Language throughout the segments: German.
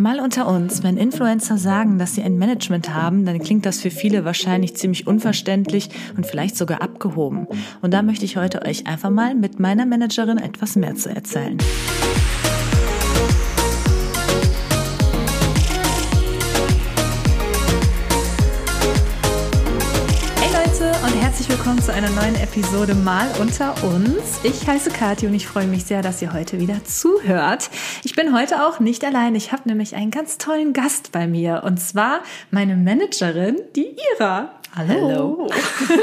Mal unter uns, wenn Influencer sagen, dass sie ein Management haben, dann klingt das für viele wahrscheinlich ziemlich unverständlich und vielleicht sogar abgehoben. Und da möchte ich heute euch einfach mal mit meiner Managerin etwas mehr zu erzählen. Einer neuen Episode Mal unter uns. Ich heiße Kathi und ich freue mich sehr, dass ihr heute wieder zuhört. Ich bin heute auch nicht allein. Ich habe nämlich einen ganz tollen Gast bei mir und zwar meine Managerin, die Ira. Hallo.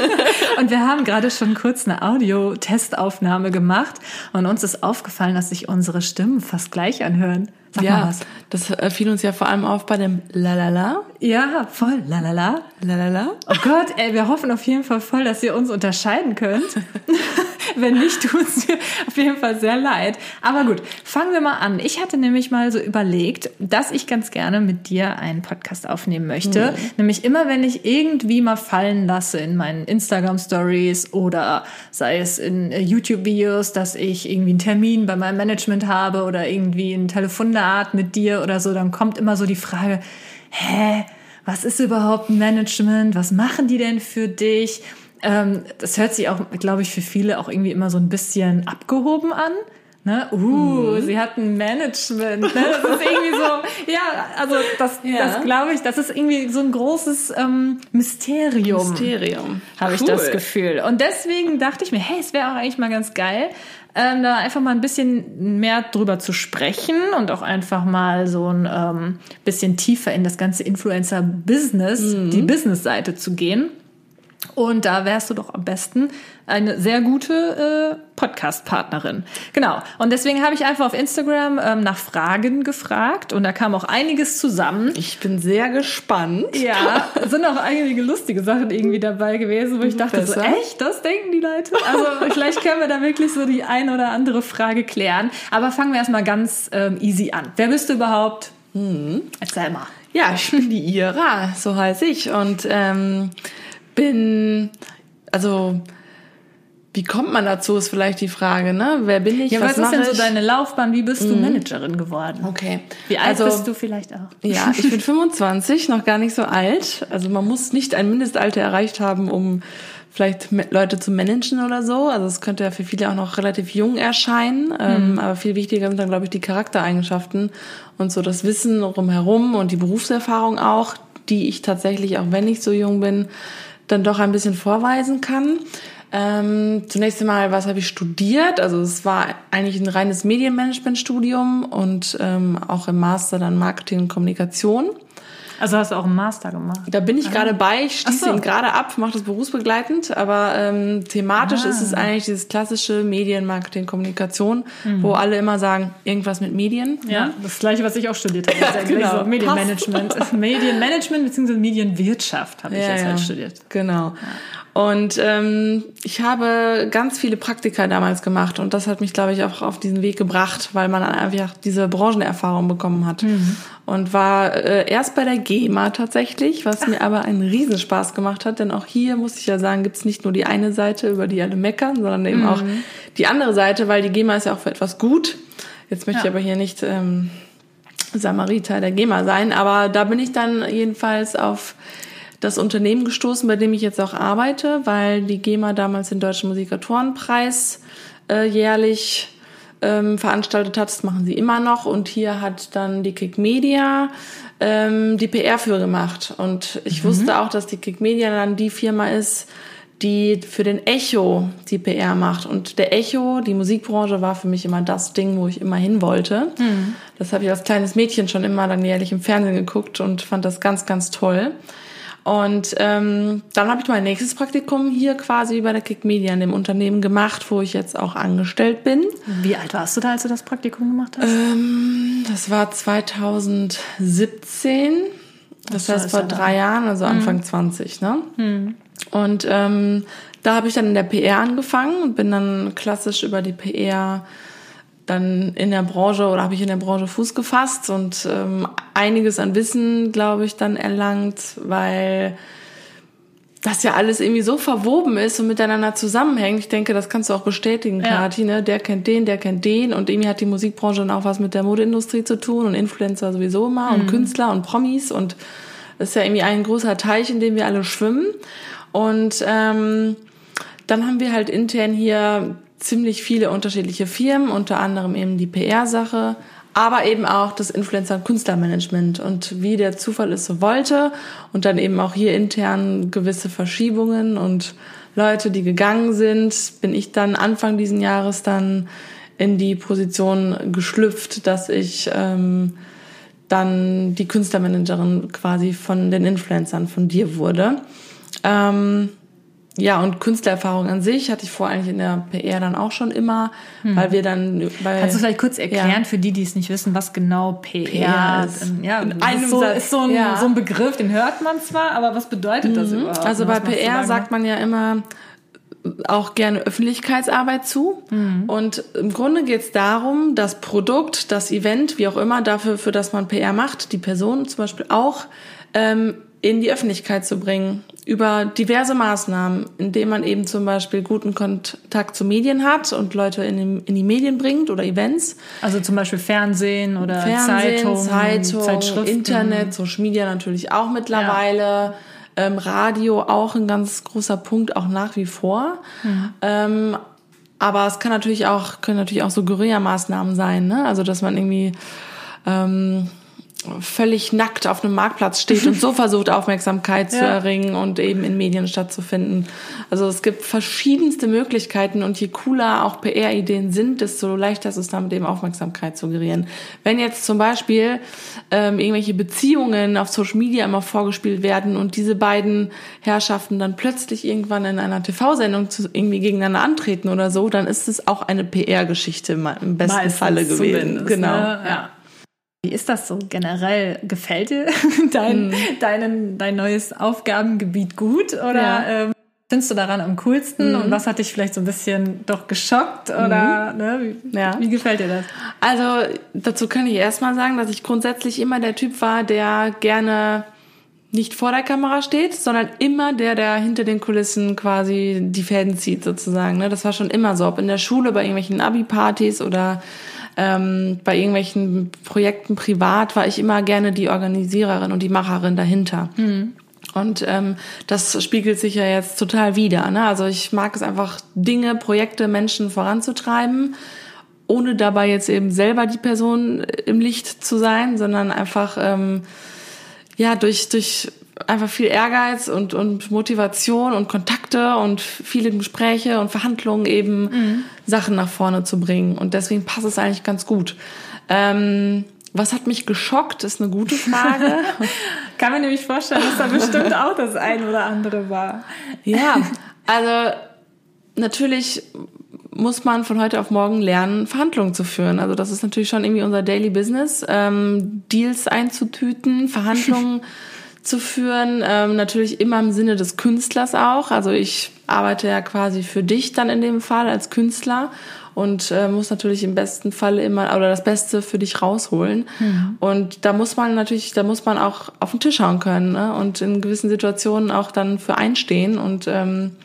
und wir haben gerade schon kurz eine Audio-Testaufnahme gemacht und uns ist aufgefallen, dass sich unsere Stimmen fast gleich anhören. Sag ja, mal was. das äh, fiel uns ja vor allem auf bei dem Lalala. Ja, voll. Lalala. Lalala. Oh Gott, ey, wir hoffen auf jeden Fall voll, dass ihr uns unterscheiden könnt. Wenn nicht, tut es mir auf jeden Fall sehr leid. Aber gut, fangen wir mal an. Ich hatte nämlich mal so überlegt, dass ich ganz gerne mit dir einen Podcast aufnehmen möchte. Mhm. Nämlich immer, wenn ich irgendwie mal fallen lasse in meinen Instagram Stories oder sei es in äh, YouTube-Videos, dass ich irgendwie einen Termin bei meinem Management habe oder irgendwie ein Telefonat mit dir oder so, dann kommt immer so die Frage, hä, was ist überhaupt Management? Was machen die denn für dich? Ähm, das hört sich auch, glaube ich, für viele auch irgendwie immer so ein bisschen abgehoben an. Ne? Uh, mhm. sie hat ein Management. Ne? Das ist irgendwie so, ja, also das, ja. das glaube ich, das ist irgendwie so ein großes ähm, Mysterium. Mysterium. Habe cool. ich das Gefühl. Und deswegen dachte ich mir, hey, es wäre auch eigentlich mal ganz geil, ähm, da einfach mal ein bisschen mehr drüber zu sprechen und auch einfach mal so ein ähm, bisschen tiefer in das ganze Influencer-Business, mhm. die Business-Seite zu gehen. Und da wärst du doch am besten eine sehr gute äh, Podcast-Partnerin. Genau. Und deswegen habe ich einfach auf Instagram ähm, nach Fragen gefragt und da kam auch einiges zusammen. Ich bin sehr gespannt. Ja, sind auch einige lustige Sachen irgendwie dabei gewesen, wo ich dachte, so, echt, das denken die Leute? Also vielleicht können wir da wirklich so die ein oder andere Frage klären. Aber fangen wir erstmal ganz ähm, easy an. Wer bist du überhaupt? Hm. Erzähl mal. Ja, ich bin die Ira, so heiße ich. Und ähm, bin, also wie kommt man dazu, ist vielleicht die Frage, ne? Wer bin ich? Ja, was, was ist denn so deine Laufbahn? Wie bist du mhm. Managerin geworden? Okay. Wie alt also, bist du vielleicht auch? Ja, ich bin 25, noch gar nicht so alt. Also man muss nicht ein Mindestalter erreicht haben, um vielleicht Leute zu managen oder so. Also es könnte ja für viele auch noch relativ jung erscheinen. Ähm, mhm. aber viel wichtiger sind dann, glaube ich, die Charaktereigenschaften und so das Wissen drumherum und die Berufserfahrung auch, die ich tatsächlich, auch wenn ich so jung bin, dann doch ein bisschen vorweisen kann. Ähm, zunächst einmal, was habe ich studiert? Also es war eigentlich ein reines Medienmanagement-Studium und ähm, auch im Master dann Marketing und Kommunikation. Also hast du auch einen Master gemacht? Da bin ich ah. gerade bei, ich schließe so. ihn gerade ab, mache das berufsbegleitend, aber ähm, thematisch ah. ist es eigentlich dieses klassische Medienmarketing, Kommunikation, mhm. wo alle immer sagen, irgendwas mit Medien. Ja, ne? das gleiche, was ich auch studiert habe. Ja, genau. So Medienmanagement. Medienmanagement bzw. Medienwirtschaft habe ich ja, jetzt halt studiert. Genau. Und ähm, ich habe ganz viele Praktika damals gemacht und das hat mich, glaube ich, auch auf diesen Weg gebracht, weil man einfach diese Branchenerfahrung bekommen hat. Mhm. Und war äh, erst bei der GEMA tatsächlich, was Ach. mir aber einen Riesenspaß gemacht hat, denn auch hier muss ich ja sagen, gibt's nicht nur die eine Seite, über die alle meckern, sondern eben mhm. auch die andere Seite, weil die GEMA ist ja auch für etwas gut. Jetzt möchte ja. ich aber hier nicht ähm, Samariter der GEMA sein, aber da bin ich dann jedenfalls auf das Unternehmen gestoßen, bei dem ich jetzt auch arbeite, weil die GEMA damals den Deutschen Musikatorenpreis äh, jährlich ähm, veranstaltet hat. Das machen sie immer noch. Und hier hat dann die Kick Media ähm, die PR für gemacht. Und ich mhm. wusste auch, dass die Kick Media dann die Firma ist, die für den Echo die PR macht. Und der Echo, die Musikbranche, war für mich immer das Ding, wo ich immer hin wollte. Mhm. Das habe ich als kleines Mädchen schon immer dann jährlich im Fernsehen geguckt und fand das ganz, ganz toll. Und ähm, dann habe ich mein nächstes Praktikum hier quasi bei der Kick Media in dem Unternehmen gemacht, wo ich jetzt auch angestellt bin. Wie alt warst du da, als du das Praktikum gemacht hast? Ähm, das war 2017. Das, das heißt vor drei Jahren, also mhm. Anfang 20, ne? Mhm. Und ähm, da habe ich dann in der PR angefangen und bin dann klassisch über die PR dann in der Branche oder habe ich in der Branche Fuß gefasst und ähm, einiges an Wissen, glaube ich, dann erlangt, weil das ja alles irgendwie so verwoben ist und miteinander zusammenhängt. Ich denke, das kannst du auch bestätigen, Ja. Kathi, ne? Der kennt den, der kennt den und irgendwie hat die Musikbranche dann auch was mit der Modeindustrie zu tun und Influencer sowieso immer und Künstler und Promis und das ist ja irgendwie ein großer Teich, in dem wir alle schwimmen. Und ähm, dann haben wir halt intern hier ziemlich viele unterschiedliche Firmen, unter anderem eben die PR-Sache, aber eben auch das Influencer- und Künstlermanagement. Und wie der Zufall es so wollte und dann eben auch hier intern gewisse Verschiebungen und Leute, die gegangen sind, bin ich dann Anfang diesen Jahres dann in die Position geschlüpft, dass ich ähm, dann die Künstlermanagerin quasi von den Influencern von dir wurde. Ähm, ja, und Künstlererfahrung an sich hatte ich vorher eigentlich in der PR dann auch schon immer, weil wir dann bei Kannst du vielleicht kurz erklären Ja. für die, die es nicht wissen, was genau PR, PR ist? ist? Ja, In einem ist so, ist so ein, Ja. so ein Begriff, den hört man zwar, aber was bedeutet das überhaupt? Also bei PR da sagt man ja immer auch gerne Öffentlichkeitsarbeit zu. Und im Grunde geht es darum, das Produkt, das Event, wie auch immer, dafür, für das man PR macht, die Person zum Beispiel auch, ähm, in die Öffentlichkeit zu bringen. Über diverse Maßnahmen, indem man eben zum Beispiel guten Kontakt zu Medien hat und Leute in, die Medien bringt oder Events. Also zum Beispiel Fernsehen oder Fernsehen, Zeitung, Zeitung, Zeitschriften. Internet, Social Media natürlich auch mittlerweile. Ähm, Radio auch ein ganz großer Punkt, auch nach wie vor. Mhm. Ähm, aber es kann natürlich auch, können natürlich auch so Guerilla-Maßnahmen sein, ne? Also dass man irgendwie ähm, völlig nackt auf einem Marktplatz steht und so versucht, Aufmerksamkeit zu Ja. erringen und eben in Medien stattzufinden. Also es gibt verschiedenste Möglichkeiten und je cooler auch PR-Ideen sind, desto leichter ist es damit eben Aufmerksamkeit zu generieren. Wenn jetzt zum Beispiel ähm, irgendwelche Beziehungen auf Social Media immer vorgespielt werden und diese beiden Herrschaften dann plötzlich irgendwann in einer TV-Sendung zu, irgendwie gegeneinander antreten oder so, dann ist es auch eine PR-Geschichte im besten Meistens Falle gewesen. Genau. Ne? Ja. Wie ist das so generell? Gefällt dir dein, deinen, dein neues Aufgabengebiet gut? Oder Ja. ähm, findest du daran am coolsten? Und was hat dich vielleicht so ein bisschen doch geschockt? Oder ne? wie, Ja. wie gefällt dir das? Also dazu kann ich erstmal sagen, dass ich grundsätzlich immer der Typ war, der gerne nicht vor der Kamera steht, sondern immer der, der hinter den Kulissen quasi die Fäden zieht sozusagen. ne? Das war schon immer so, ob in der Schule, bei irgendwelchen Abi-Partys oder ähm, bei irgendwelchen Projekten privat, war ich immer gerne die Organisiererin und die Macherin dahinter. Und ähm, das spiegelt sich ja jetzt total wieder. Ne? Also ich mag es einfach, Dinge, Projekte, Menschen voranzutreiben, ohne dabei jetzt eben selber die Person im Licht zu sein, sondern einfach ähm, ja durch durch einfach viel Ehrgeiz und und Motivation und Kontakte und viele Gespräche und Verhandlungen eben Sachen nach vorne zu bringen. Und deswegen passt es eigentlich ganz gut. Ähm, was hat mich geschockt, ist eine gute Frage. Kann mir nämlich vorstellen, dass da bestimmt auch das ein oder andere war. Ja, also natürlich muss man von heute auf morgen lernen, Verhandlungen zu führen. Also das ist natürlich schon irgendwie unser Daily Business, ähm, Deals einzutüten, Verhandlungen zu führen, ähm, natürlich immer im Sinne des Künstlers auch. Also ich arbeite ja quasi für dich dann in dem Fall als Künstler und äh, muss natürlich im besten Fall immer oder das Beste für dich rausholen. Und da muss man natürlich, da muss man auch auf den Tisch hauen können ne? und in gewissen Situationen auch dann für einstehen und ähm,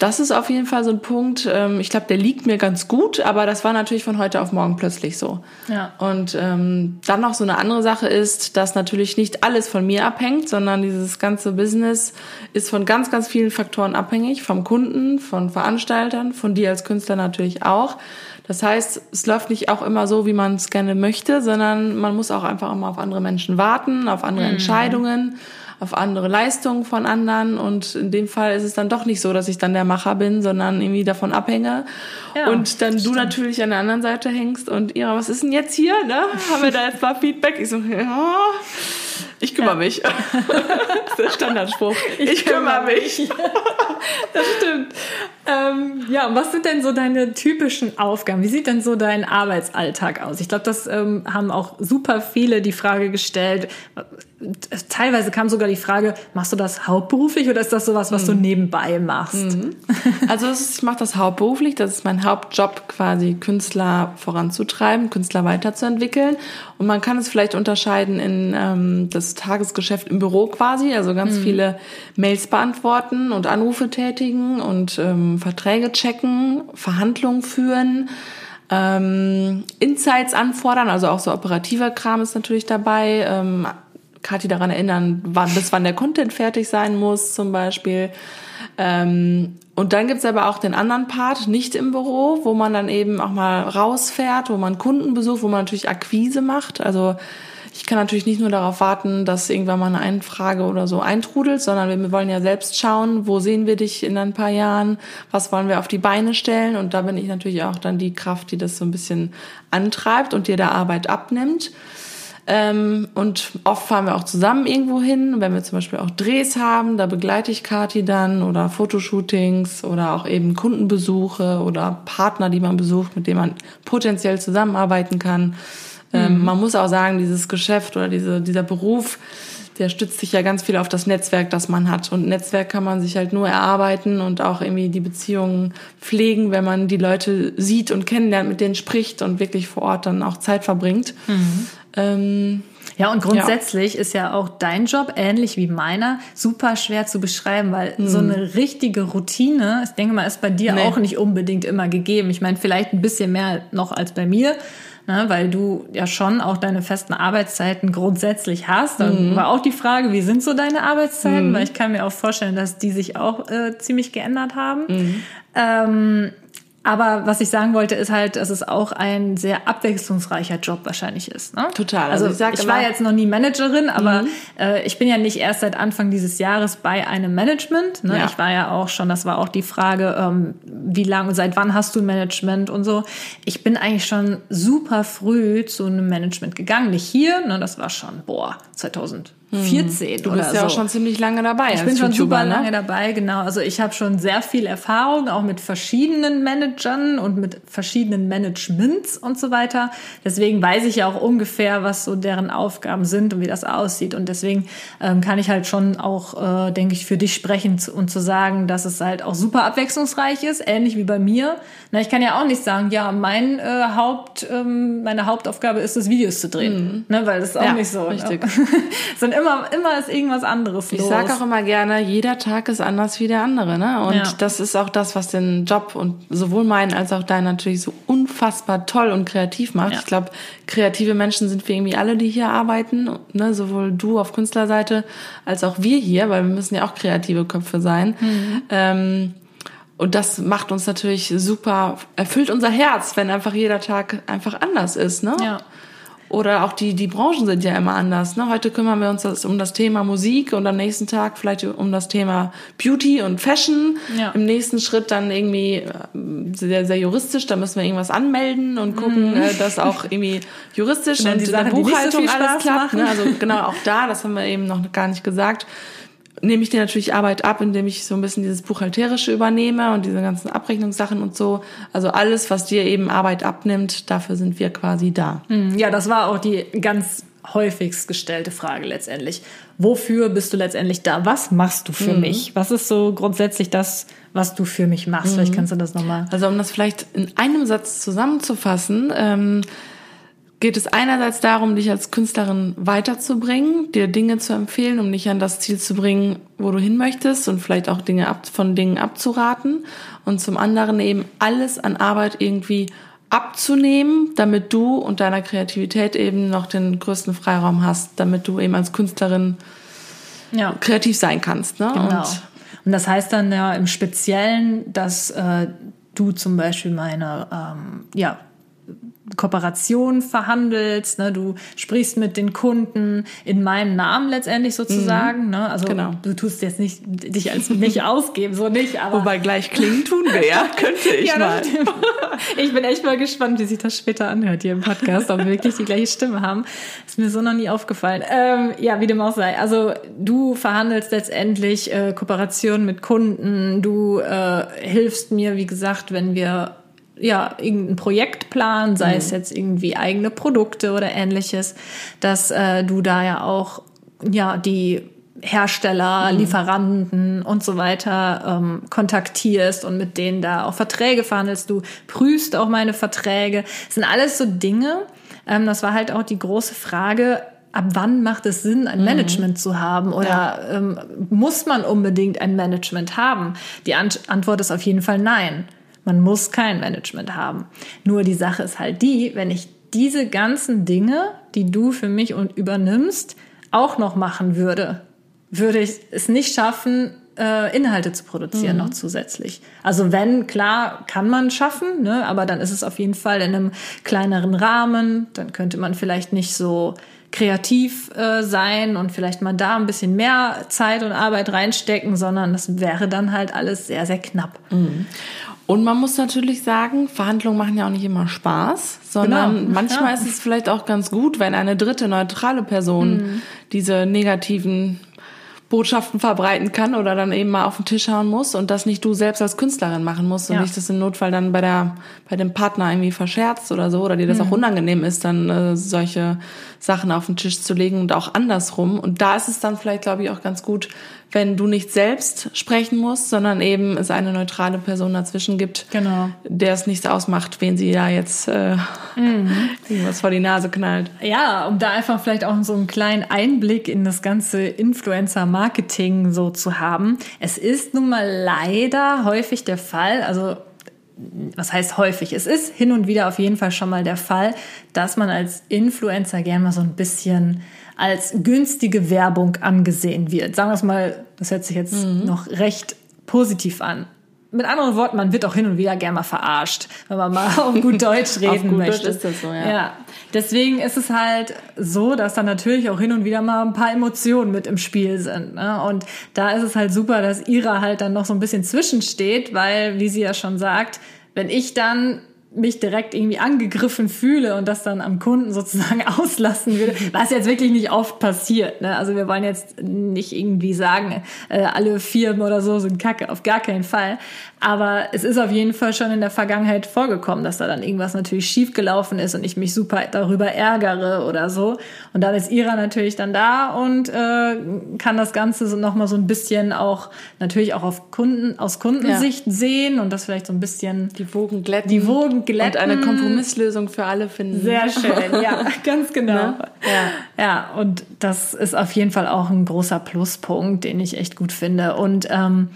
das ist auf jeden Fall so ein Punkt. Ähm, ich glaube, der liegt mir ganz gut, aber das war natürlich von heute auf morgen plötzlich so. Ja. Und ähm, dann noch so eine andere Sache ist, dass natürlich nicht alles von mir abhängt, sondern dieses ganze Business ist von ganz, ganz vielen Faktoren abhängig, vom Kunden, von Veranstaltern, von dir als Künstler natürlich auch. Das heißt, es läuft nicht auch immer so, wie man es gerne möchte, sondern man muss auch einfach immer auf andere Menschen warten, auf andere Entscheidungen, auf andere Leistungen von anderen. Und in dem Fall ist es dann doch nicht so, dass ich dann der Macher bin, sondern irgendwie davon abhänge. Ja, und dann du natürlich an der anderen Seite hängst und Ira, was ist denn jetzt hier? Ne? Haben wir da jetzt mal Feedback? Ich so, ja, ich kümmere mich. das ist der Standardspruch. Ich, kümmere mich. Das stimmt. Ähm, ja, und was sind denn so deine typischen Aufgaben? Wie sieht denn so dein Arbeitsalltag aus? Ich glaube, das ähm, haben auch super viele die Frage gestellt. teilweise kam sogar die Frage, machst du das hauptberuflich oder ist das sowas, was du Mhm. nebenbei machst? Also es ist, ich mache das hauptberuflich, das ist mein Hauptjob quasi, Künstler voranzutreiben, Künstler weiterzuentwickeln. Und man kann es vielleicht unterscheiden in ähm, das Tagesgeschäft im Büro quasi, also ganz viele Mails beantworten und Anrufe tätigen und ähm, Verträge checken, Verhandlungen führen. Ähm, Insights anfordern, also auch so operativer Kram ist natürlich dabei. Ähm, Kathi daran erinnern, wann, bis wann der Content fertig sein muss, zum Beispiel. Ähm, und dann gibt's aber auch den anderen Part, nicht im Büro, wo man dann eben auch mal rausfährt, wo man Kunden besucht, wo man natürlich Akquise macht. Also ich kann natürlich nicht nur darauf warten, dass irgendwann mal eine Einfrage oder so eintrudelt, sondern wir wollen ja selbst schauen, wo sehen wir dich in ein paar Jahren, was wollen wir auf die Beine stellen. Und da bin ich natürlich auch dann die Kraft, die das so ein bisschen antreibt und dir da Arbeit abnimmt. Ähm, und oft fahren wir auch zusammen irgendwo hin. Wenn wir zum Beispiel auch Drehs haben, da begleite ich Kati dann oder Fotoshootings oder auch eben Kundenbesuche oder Partner, die man besucht, mit denen man potenziell zusammenarbeiten kann. Ähm, man muss auch sagen, dieses Geschäft oder diese, dieser Beruf, der stützt sich ja ganz viel auf das Netzwerk, das man hat. Und Netzwerk kann man sich halt nur erarbeiten und auch irgendwie die Beziehungen pflegen, wenn man die Leute sieht und kennenlernt, mit denen spricht und wirklich vor Ort dann auch Zeit verbringt. Ähm, Ja, und grundsätzlich ist ja auch dein Job, ähnlich wie meiner, super schwer zu beschreiben, weil so eine richtige Routine, ich denke mal, ist bei dir Nee. auch nicht unbedingt immer gegeben. Ich meine, vielleicht ein bisschen mehr noch als bei mir, ne, weil du ja schon auch deine festen Arbeitszeiten grundsätzlich hast. Dann war auch die Frage, wie sind so deine Arbeitszeiten? Weil ich kann mir auch vorstellen, dass die sich auch äh, ziemlich geändert haben. Ähm, aber was ich sagen wollte, ist halt, dass es auch ein sehr abwechslungsreicher Job wahrscheinlich ist. Ne? Total. Also, also ich, sag ich war jetzt noch nie Managerin, aber mhm. äh, ich bin ja nicht erst seit Anfang dieses Jahres bei einem Management. Ne? Ja. Ich war ja auch schon, das war auch die Frage, ähm, wie lange, seit wann hast du Management und so. Ich bin eigentlich schon super früh zu einem Management gegangen. Nicht hier, ne? das war schon, boah, 2000. 14 Du bist oder ja so. auch schon ziemlich lange dabei. Ich bin schon YouTuber, super lange dabei, genau. Also ich habe schon sehr viel Erfahrung, auch mit verschiedenen Managern und mit verschiedenen Managements und so weiter. Deswegen weiß ich ja auch ungefähr, was so deren Aufgaben sind und wie das aussieht. Und deswegen ähm, kann ich halt schon auch, äh, denke ich, für dich sprechen und zu sagen, dass es halt auch super abwechslungsreich ist, ähnlich wie bei mir. Na, ich kann ja auch nicht sagen, ja, mein äh, Haupt, ähm, meine Hauptaufgabe ist es, Videos zu drehen, mhm. ne, weil das ist auch ja, nicht so. Ne? Richtig. Ne? Immer, immer ist irgendwas anderes Ich los. sage auch immer gerne, jeder Tag ist anders wie der andere, ne? Und Ja. das ist auch das, was den Job und sowohl meinen als auch deinen natürlich so unfassbar toll und kreativ macht. Ja. Ich glaube, kreative Menschen sind wir irgendwie alle, die hier arbeiten, ne? Sowohl du auf Künstlerseite als auch wir hier, weil wir müssen ja auch kreative Köpfe sein. Mhm. Ähm, und das macht uns natürlich super, erfüllt unser Herz, wenn einfach jeder Tag einfach anders ist, ne? Ja. Oder auch die, die Branchen sind ja immer anders. Ne? Heute kümmern wir uns das, um das Thema Musik und am nächsten Tag vielleicht um das Thema Beauty und Fashion. Ja. Im nächsten Schritt dann irgendwie äh, sehr, sehr juristisch, da müssen wir irgendwas anmelden und gucken, äh, dass auch irgendwie juristisch Und dann und in der so Buchhaltung Spaß alles klappt. Ne? Also genau auch da, das haben wir eben noch gar nicht gesagt, nehme ich dir natürlich Arbeit ab, indem ich so ein bisschen dieses Buchhalterische übernehme und diese ganzen Abrechnungssachen und so. Also alles, was dir eben Arbeit abnimmt, dafür sind wir quasi da. Hm, Ja, das war auch die ganz häufigst gestellte Frage letztendlich. Wofür bist du letztendlich da? Was machst du für mich? Was ist so grundsätzlich das, was du für mich machst? Vielleicht kannst du das nochmal. Also um das vielleicht in einem Satz zusammenzufassen, ähm, geht es einerseits darum, dich als Künstlerin weiterzubringen, dir Dinge zu empfehlen, um dich an das Ziel zu bringen, wo du hin möchtest und vielleicht auch Dinge ab, von Dingen abzuraten. Und zum anderen eben alles an Arbeit irgendwie abzunehmen, damit du und deiner Kreativität eben noch den größten Freiraum hast, damit du eben als Künstlerin Ja. kreativ sein kannst. Ne? Genau. Und Und das heißt dann ja im Speziellen, dass äh, du zum Beispiel meine ähm, ja, Kooperation verhandelst, ne? du sprichst mit den Kunden in meinem Namen letztendlich sozusagen. Ne? Also Genau. du tust jetzt nicht dich als mich ausgeben, so nicht, aber wobei gleich klingen tun wir ja, könnte ich Ja, mal. Ich bin echt mal gespannt, wie sich das später anhört hier im Podcast, ob wir wirklich die gleiche Stimme haben. Ist mir so noch nie aufgefallen. Ähm, ja, wie dem auch sei. Also du verhandelst letztendlich äh, Kooperationen mit Kunden. Du äh, hilfst mir, wie gesagt, wenn wir ja, irgendein Projekt planen, sei es jetzt irgendwie eigene Produkte oder ähnliches, dass äh, du da ja auch ja, die Hersteller, mhm. Lieferanten und so weiter ähm, kontaktierst und mit denen da auch Verträge verhandelst. Du prüfst auch meine Verträge. Das sind alles so Dinge. Ähm, das war halt auch die große Frage, ab wann macht es Sinn, ein mhm. Management zu haben oder ja. ähm, muss man unbedingt ein Management haben? Die Ant Antwort ist auf jeden Fall nein. Man muss kein Management haben. Nur die Sache ist halt die, wenn ich diese ganzen Dinge, die du für mich und übernimmst, auch noch machen würde, würde ich es nicht schaffen, äh, Inhalte zu produzieren mhm. noch zusätzlich. Also wenn, klar, kann man schaffen, ne, aber dann ist es auf jeden Fall in einem kleineren Rahmen. Dann könnte man vielleicht nicht so kreativ äh, sein und vielleicht mal da ein bisschen mehr Zeit und Arbeit reinstecken, sondern das wäre dann halt alles sehr, sehr knapp. Mhm. Und man muss natürlich sagen, Verhandlungen machen ja auch nicht immer Spaß, sondern genau. manchmal ja. ist es vielleicht auch ganz gut, wenn eine dritte neutrale Person mhm. diese negativen Botschaften verbreiten kann oder dann eben mal auf den Tisch hauen muss und das nicht du selbst als Künstlerin machen musst und ja. nicht das im Notfall dann bei der bei dem Partner irgendwie verscherzt oder so oder dir das mhm. auch unangenehm ist, dann äh, solche Sachen auf den Tisch zu legen und auch andersrum. Und da ist es dann vielleicht, glaube ich, auch ganz gut, wenn du nicht selbst sprechen musst, sondern eben es eine neutrale Person dazwischen gibt, genau. der es nichts ausmacht, wen sie da jetzt äh, mhm. irgendwas vor die Nase knallt. Ja, um da einfach vielleicht auch so einen kleinen Einblick in das ganze Influencer-Marketing so zu haben. Es ist nun mal leider häufig der Fall, also was heißt häufig? Es ist hin und wieder auf jeden Fall schon mal der Fall, dass man als Influencer gerne mal so ein bisschen als günstige Werbung angesehen wird. Sagen wir es mal, das hört sich jetzt mhm. noch recht positiv an. Mit anderen Worten, man wird auch hin und wieder gerne mal verarscht, wenn man mal auf gut Deutsch reden auf gut möchte. Deutsch ist das so, ja. ja. Deswegen ist es halt so, dass da natürlich auch hin und wieder mal ein paar Emotionen mit im Spiel sind. Ne? Und da ist es halt super, dass Ira halt dann noch so ein bisschen zwischensteht, weil, wie sie ja schon sagt, wenn ich dann mich direkt irgendwie angegriffen fühle und das dann am Kunden sozusagen auslassen würde, was jetzt wirklich nicht oft passiert. Ne? Also wir wollen jetzt nicht irgendwie sagen, äh, alle Firmen oder so sind kacke, auf gar keinen Fall. Aber es ist auf jeden Fall schon in der Vergangenheit vorgekommen, dass da dann irgendwas natürlich schiefgelaufen ist und ich mich super darüber ärgere oder so. Und dann ist Ira natürlich dann da und äh, kann das Ganze so nochmal so ein bisschen auch natürlich auch auf Kunden, aus Kundensicht ja. sehen und das vielleicht so ein bisschen die Wogen glätten. Die Wogen glätten. Und eine Kompromisslösung für alle finden. Sehr schön, ja, ganz genau. Ne? Ja. ja, und das ist auf jeden Fall auch ein großer Pluspunkt, den ich echt gut finde. Und ähm,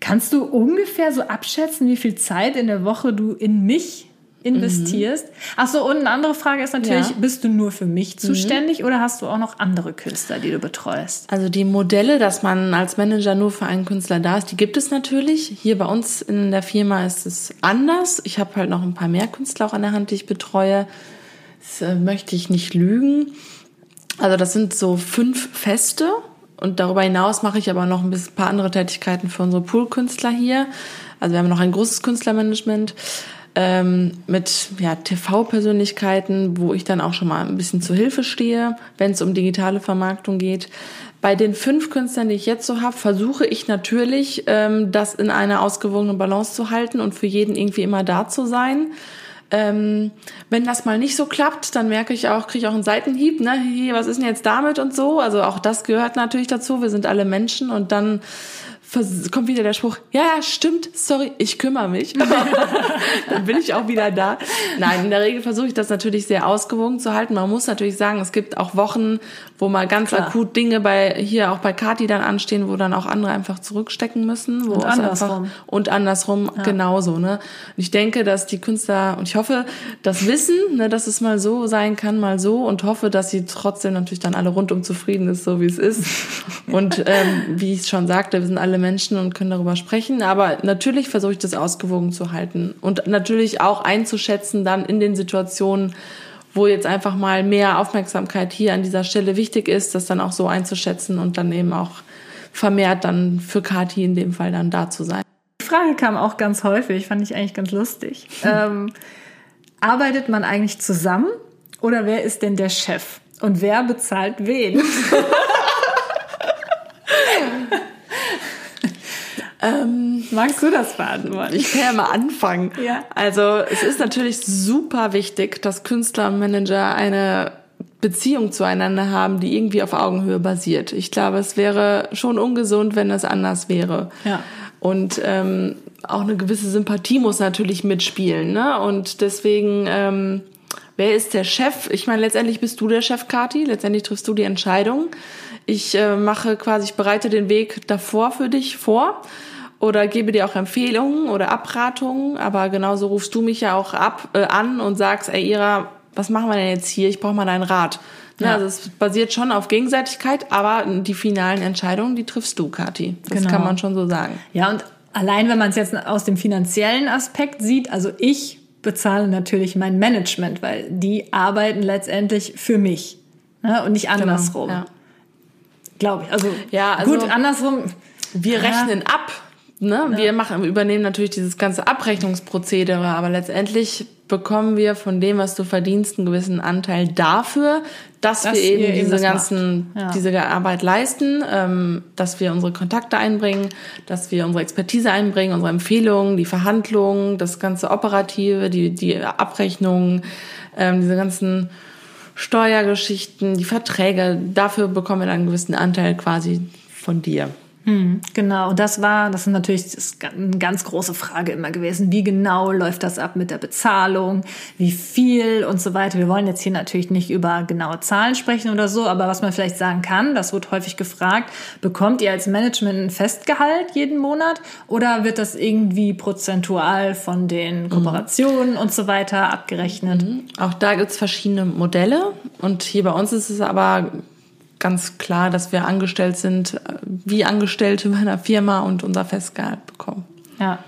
Kannst du ungefähr so abschätzen, wie viel Zeit in der Woche du in mich investierst? Mhm. Ach so, und eine andere Frage ist natürlich, ja. bist du nur für mich mhm. zuständig mhm. oder hast du auch noch andere Künstler, die du betreust? Also die Modelle, dass man als Manager nur für einen Künstler da ist, die gibt es natürlich. Hier bei uns in der Firma ist es anders. Ich habe halt noch ein paar mehr Künstler auch an der Hand, die ich betreue. Das äh, möchte ich nicht lügen. Also das sind so fünf Feste und darüber hinaus mache ich aber noch ein paar andere Tätigkeiten für unsere Poolkünstler hier. Also wir haben noch ein großes Künstlermanagement ähm, mit ja, TV-Persönlichkeiten, wo ich dann auch schon mal ein bisschen zur Hilfe stehe, wenn es um digitale Vermarktung geht. Bei den fünf Künstlern, die ich jetzt so habe, versuche ich natürlich, ähm, das in einer ausgewogenen Balance zu halten und für jeden irgendwie immer da zu sein. Ähm, wenn das mal nicht so klappt, dann merke ich auch, kriege ich auch einen Seitenhieb, ne? Hier, was ist denn jetzt damit und so? Also auch das gehört natürlich dazu. Wir sind alle Menschen und dann kommt wieder der Spruch, ja, ja, stimmt, sorry, ich kümmere mich. Dann bin ich auch wieder da. Nein, in der Regel versuche ich das natürlich sehr ausgewogen zu halten. Man muss natürlich sagen, es gibt auch Wochen, wo mal ganz Klar. akut Dinge bei, hier auch bei Kati dann anstehen, wo dann auch andere einfach zurückstecken müssen. Wo und andersrum. Einfach, und andersrum ja. genauso, ne. Und ich denke, dass die Künstler, und ich hoffe, das wissen, ne, dass es mal so sein kann, mal so, und hoffe, dass sie trotzdem natürlich dann alle rundum zufrieden ist, so wie es ist. Und ähm, wie ich schon sagte, wir sind alle Menschen und können darüber sprechen. Aber natürlich versuche ich das ausgewogen zu halten und natürlich auch einzuschätzen dann in den Situationen, wo jetzt einfach mal mehr Aufmerksamkeit hier an dieser Stelle wichtig ist, das dann auch so einzuschätzen und dann eben auch vermehrt dann für Kati in dem Fall dann da zu sein. Die Frage kam auch ganz häufig, fand ich eigentlich ganz lustig. ähm, arbeitet man eigentlich zusammen oder wer ist denn der Chef? Und wer bezahlt wen? Ähm, Magst du das beantworten? Ich kann ja mal anfangen. Ja. Also es ist natürlich super wichtig, dass Künstler und Manager eine Beziehung zueinander haben, die irgendwie auf Augenhöhe basiert. Ich glaube, es wäre schon ungesund, wenn es anders wäre. Ja. Und ähm, auch eine gewisse Sympathie muss natürlich mitspielen. Ne? Und deswegen, ähm, wer ist der Chef? Ich meine, letztendlich bist du der Chef, Kati. Letztendlich triffst du die Entscheidung. Ich äh, mache quasi, ich bereite den Weg davor für dich vor oder gebe dir auch Empfehlungen oder Abratungen. Aber genauso rufst du mich ja auch ab äh, an und sagst, ey Ira, was machen wir denn jetzt hier? Ich brauche mal deinen Rat. Ne, Ja. Also es basiert schon auf Gegenseitigkeit, aber die finalen Entscheidungen, die triffst du, Kathi. Das Genau. kann man schon so sagen. Ja, und allein wenn man es jetzt aus dem finanziellen Aspekt sieht, also ich bezahle natürlich mein Management, weil die arbeiten letztendlich für mich ne? und nicht andersrum. Genau, Ja. Glaube ich. Also, Ja, also- gut, andersrum. Wir Ja. rechnen ab. Ne? Wir machen, übernehmen natürlich dieses ganze Abrechnungsprozedere, aber letztendlich bekommen wir von dem, was du verdienst, einen gewissen Anteil dafür, dass, Dass wir eben diese ganzen. Ja. diese Arbeit leisten, ähm, dass wir unsere Kontakte einbringen, dass wir unsere Expertise einbringen, unsere Empfehlungen, die Verhandlungen, das ganze Operative, die, die Abrechnungen, ähm, diese ganzen Steuergeschichten, die Verträge, dafür bekommen wir dann einen gewissen Anteil quasi von dir. Genau, und das war, das ist natürlich eine ganz große Frage immer gewesen. Wie genau läuft das ab mit der Bezahlung? Wie viel und so weiter? Wir wollen jetzt hier natürlich nicht über genaue Zahlen sprechen oder so, aber was man vielleicht sagen kann, das wird häufig gefragt, bekommt ihr als Management ein Festgehalt jeden Monat oder wird das irgendwie prozentual von den Kooperationen und so weiter abgerechnet? Auch da gibt's verschiedene Modelle und hier bei uns ist es aber ganz klar, dass wir angestellt sind, äh, wie Angestellte bei einer Firma und unser Festgehalt bekommen. Ja.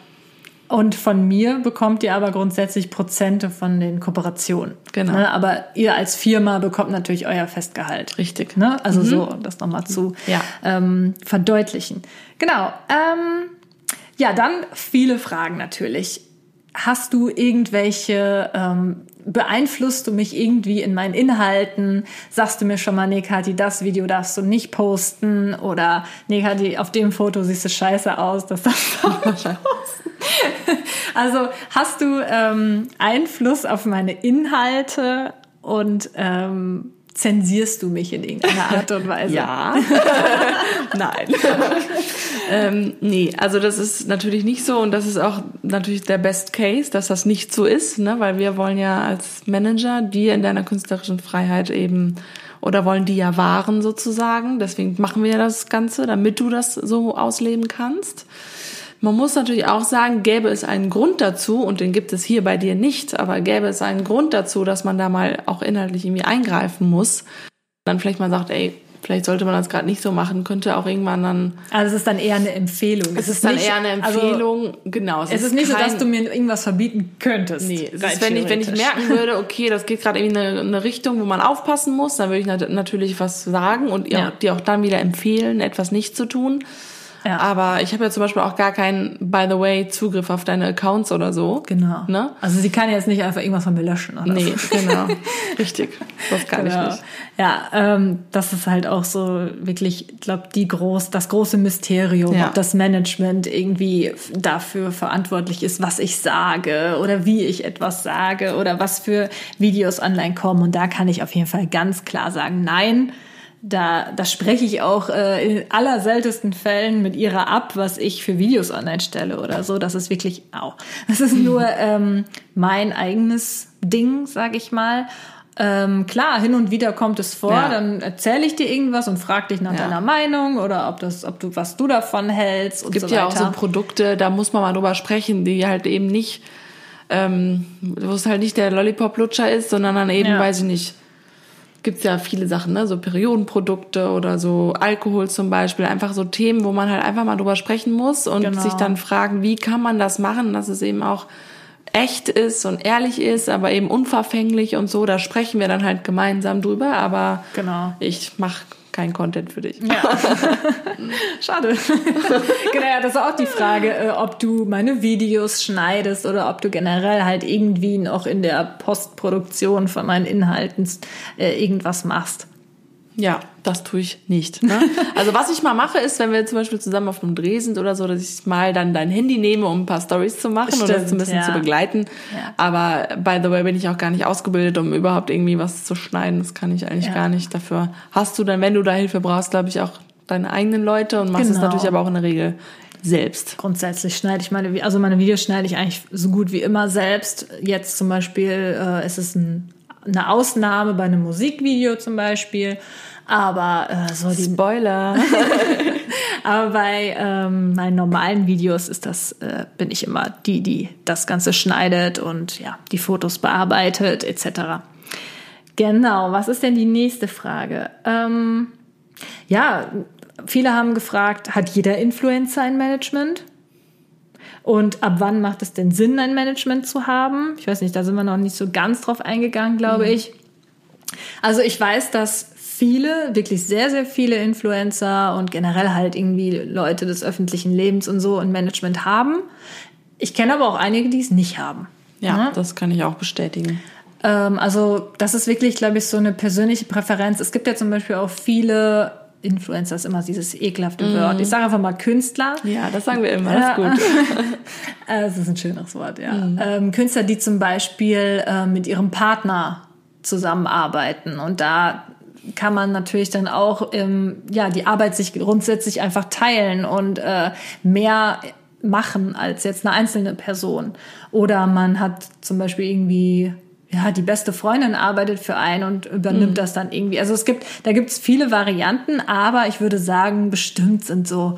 Und von mir bekommt ihr aber grundsätzlich Prozente von den Kooperationen. Genau. Ne? Aber ihr als Firma bekommt natürlich euer Festgehalt. Richtig. Ne? Also so, das nochmal zu Ja. ähm, verdeutlichen. Genau. Ähm, ja, dann viele Fragen natürlich. Hast du irgendwelche, ähm, beeinflusst du mich irgendwie in meinen Inhalten? Sagst du mir schon mal, nee, Kathi, das Video darfst du nicht posten? Oder, nee, Kathi, auf dem Foto siehst du scheiße aus, das darfst du auch nicht posten. Also, hast du ähm, Einfluss auf meine Inhalte und ähm, zensierst du mich in irgendeiner Art und Weise? Ja. Nein. ähm, nee, also das ist natürlich nicht so und das ist auch natürlich der Best Case, dass das nicht so ist, ne? weil wir wollen ja als Manager dir in deiner künstlerischen Freiheit eben oder wollen die ja wahren sozusagen. Deswegen machen wir ja das Ganze, damit du das so ausleben kannst. Man muss natürlich auch sagen, gäbe es einen Grund dazu, und den gibt es hier bei dir nicht, aber gäbe es einen Grund dazu, dass man da mal auch inhaltlich irgendwie eingreifen muss, dann vielleicht mal sagt, ey, vielleicht sollte man das gerade nicht so machen, könnte auch irgendwann dann. Also es ist dann eher eine Empfehlung. Es ist dann nicht- eher eine also Empfehlung, genau. es ist nicht so, kein- dass du mir irgendwas verbieten könntest. Nee, es ist, wenn ich, wenn ich merken würde, okay, das geht gerade irgendwie in eine, eine Richtung, wo man aufpassen muss, dann würde ich nat natürlich was sagen und ihr, Ja. dir auch dann wieder empfehlen, etwas nicht zu tun. Ja. Aber ich habe ja zum Beispiel auch gar keinen, by the way, Zugriff auf deine Accounts oder so. Genau. Ne? Also sie kann jetzt nicht einfach irgendwas von mir löschen oder Nee, genau. Richtig. Das kann Genau. ich nicht. Ja, ähm, das ist halt auch so wirklich, ich glaube, die groß, das große Mysterium, Ja. ob das Management irgendwie dafür verantwortlich ist, was ich sage oder wie ich etwas sage oder was für Videos online kommen. Und da kann ich auf jeden Fall ganz klar sagen, nein. Da, da spreche ich auch äh, in aller seltensten Fällen mit ihrer ab, was ich für Videos online stelle oder so. Das ist wirklich, au. Das ist nur ähm, mein eigenes Ding, sag ich mal. Ähm, klar, hin und wieder kommt es vor, Ja. dann erzähle ich dir irgendwas und frag dich nach Ja. deiner Meinung oder ob das, ob du, was du davon hältst und Es gibt so ja auch so Produkte, da muss man mal drüber sprechen, die halt eben nicht, ähm, wo es halt nicht der Lollipop-Lutscher ist, sondern dann eben, Ja. weiß ich nicht, gibt's ja viele Sachen, ne? so Periodenprodukte oder so Alkohol zum Beispiel, einfach so Themen, wo man halt einfach mal drüber sprechen muss und Genau. sich dann fragen, wie kann man das machen, dass es eben auch echt ist und ehrlich ist, aber eben unverfänglich und so, da sprechen wir dann halt gemeinsam drüber, aber Genau. ich mache kein Content für dich. Ja. Schade. genau, ja, das ist auch die Frage, äh, ob du meine Videos schneidest oder ob du generell halt irgendwie noch in der Postproduktion von meinen Inhalten äh, irgendwas machst. Ja, das tue ich nicht. Ne? Also was ich mal mache, ist, wenn wir zum Beispiel zusammen auf einem Dreh sind oder so, dass ich mal dann dein Handy nehme, um ein paar Stories zu machen Stimmt, oder das ein bisschen ja. zu begleiten. Ja. Aber by the way bin ich auch gar nicht ausgebildet, um überhaupt irgendwie was zu schneiden. Das kann ich eigentlich Ja. gar nicht. Dafür hast du dann, wenn du da Hilfe brauchst, glaube ich, auch deine eigenen Leute und machst es Genau. natürlich aber auch in der Regel selbst. Grundsätzlich schneide ich meine, also meine Videos schneide ich eigentlich so gut wie immer selbst. Jetzt zum Beispiel äh, ist es ein, eine Ausnahme bei einem Musikvideo zum Beispiel. Aber äh, so die Spoiler. Aber bei ähm, meinen normalen Videos ist das, äh, bin ich immer die, die das Ganze schneidet und ja, die Fotos bearbeitet, etc. Genau, was ist denn die nächste Frage? Ähm, ja, viele haben gefragt, hat jeder Influencer ein Management? Und ab wann macht es denn Sinn, ein Management zu haben? Ich weiß nicht, da sind wir noch nicht so ganz drauf eingegangen, glaube ich. Also ich weiß, dass viele, wirklich sehr, sehr viele Influencer und generell halt irgendwie Leute des öffentlichen Lebens und so ein Management haben. Ich kenne aber auch einige, die es nicht haben. Ja, Ne? das kann ich auch bestätigen. Ähm, also das ist wirklich, glaube ich, so eine persönliche Präferenz. Es gibt ja zum Beispiel auch viele Influencer, ist immer dieses ekelhafte Wort. Ich sage einfach mal Künstler. Ja, das sagen wir immer. Das ist gut. Äh, Das ist ein schöneres Wort, ja. Ähm, Künstler, die zum Beispiel äh, mit ihrem Partner zusammenarbeiten und da kann man natürlich dann auch ähm, ja die Arbeit sich grundsätzlich einfach teilen und äh, mehr machen als jetzt eine einzelne Person oder man hat zum Beispiel irgendwie ja, die beste Freundin arbeitet für einen und übernimmt das dann irgendwie. Also es gibt, da gibt es viele Varianten, aber ich würde sagen, bestimmt sind so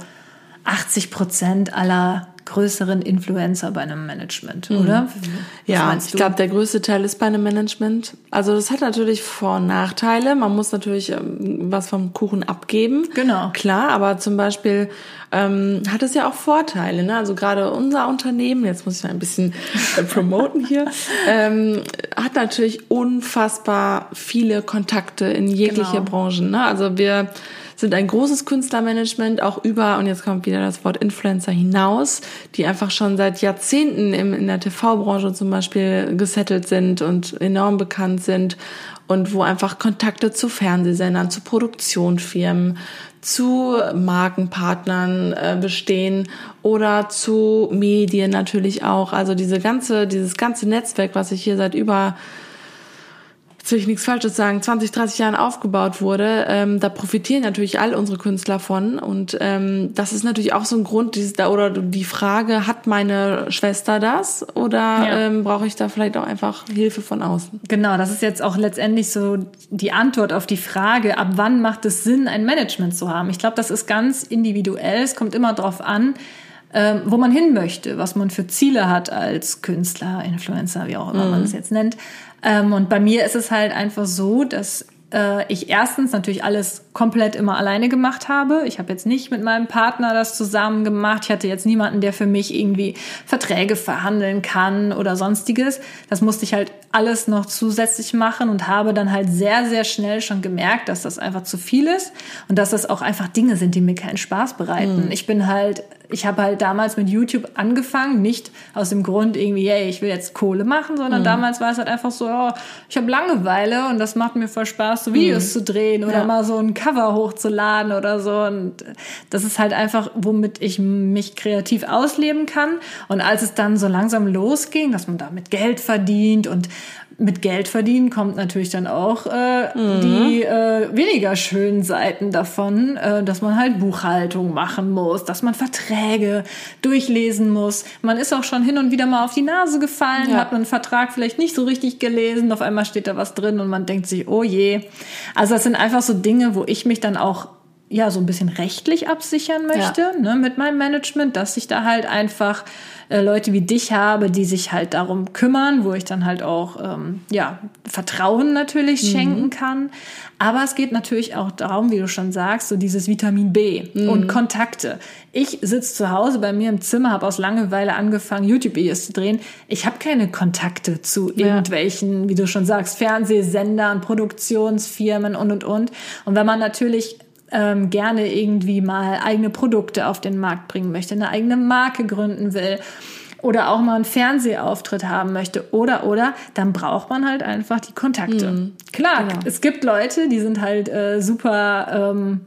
80 Prozent aller größeren Influencer bei einem Management, oder? Was Ja, ich glaube, der größte Teil ist bei einem Management. Also das hat natürlich Vor- und Nachteile. Man muss natürlich ähm, was vom Kuchen abgeben. Genau. Klar, aber zum Beispiel ähm, hat es ja auch Vorteile. Ne? Also gerade unser Unternehmen, jetzt muss ich mal ein bisschen äh, promoten hier, ähm, hat natürlich unfassbar viele Kontakte in jegliche Genau. Branchen. Ne? Also wir sind ein großes Künstlermanagement, auch über, und jetzt kommt wieder das Wort Influencer hinaus, die einfach schon seit Jahrzehnten im, in der TV-Branche zum Beispiel gesettelt sind und enorm bekannt sind und wo einfach Kontakte zu Fernsehsendern, zu Produktionsfirmen, zu Markenpartnern äh, bestehen oder zu Medien natürlich auch. Also diese ganze, dieses ganze Netzwerk, was ich hier seit über jetzt will ich nichts Falsches sagen, 20, 30 Jahren aufgebaut wurde, ähm, da profitieren natürlich all unsere Künstler von. Und ähm, das ist natürlich auch so ein Grund, dieses, oder die Frage, hat meine Schwester das oder Ja. ähm, brauche ich da vielleicht auch einfach Hilfe von außen? Genau, das ist jetzt auch letztendlich so die Antwort auf die Frage, ab wann macht es Sinn, ein Management zu haben. Ich glaube, das ist ganz individuell. Es kommt immer darauf an, ähm, wo man hin möchte, was man für Ziele hat als Künstler, Influencer, wie auch immer man es jetzt nennt. Ähm, und bei mir ist es halt einfach so, dass äh, ich erstens natürlich alles komplett immer alleine gemacht habe. Ich habe jetzt nicht mit meinem Partner das zusammen gemacht. Ich hatte jetzt niemanden, der für mich irgendwie Verträge verhandeln kann oder sonstiges. Das musste ich halt alles noch zusätzlich machen und habe dann halt sehr, sehr schnell schon gemerkt, dass das einfach zu viel ist und dass das auch einfach Dinge sind, die mir keinen Spaß bereiten. Ich bin halt, ich habe halt damals mit YouTube angefangen, nicht aus dem Grund irgendwie, hey, ich will jetzt Kohle machen, sondern damals war es halt einfach so, oh, ich habe Langeweile und das macht mir voll Spaß, so Videos zu drehen oder Ja. mal so ein Cover hochzuladen oder so. Und das ist halt einfach, womit ich mich kreativ ausleben kann. Und als es dann so langsam losging, dass man damit Geld verdient und mit Geld verdienen kommt natürlich dann auch äh, die äh, weniger schönen Seiten davon, äh, dass man halt Buchhaltung machen muss, dass man Verträge durchlesen muss. Man ist auch schon hin und wieder mal auf die Nase gefallen, Ja. hat einen Vertrag vielleicht nicht so richtig gelesen, auf einmal steht da was drin und man denkt sich, oh je. Also das sind einfach so Dinge, wo ich mich dann auch ja so ein bisschen rechtlich absichern möchte ne, mit meinem Management, dass ich da halt einfach äh, Leute wie dich habe, die sich halt darum kümmern, wo ich dann halt auch ähm, ja Vertrauen natürlich schenken kann. Aber es geht natürlich auch darum, wie du schon sagst, so dieses Vitamin B und Kontakte. Ich sitze zu Hause bei mir im Zimmer, habe aus Langeweile angefangen, YouTube-Videos zu drehen. Ich habe keine Kontakte zu irgendwelchen, wie du schon sagst, Fernsehsendern, Produktionsfirmen und und und. Und wenn man natürlich ähm, gerne irgendwie mal eigene Produkte auf den Markt bringen möchte, eine eigene Marke gründen will oder auch mal einen Fernsehauftritt haben möchte oder oder, dann braucht man halt einfach die Kontakte. Mhm. Klar, Genau. es gibt Leute, die sind halt äh, super, ähm,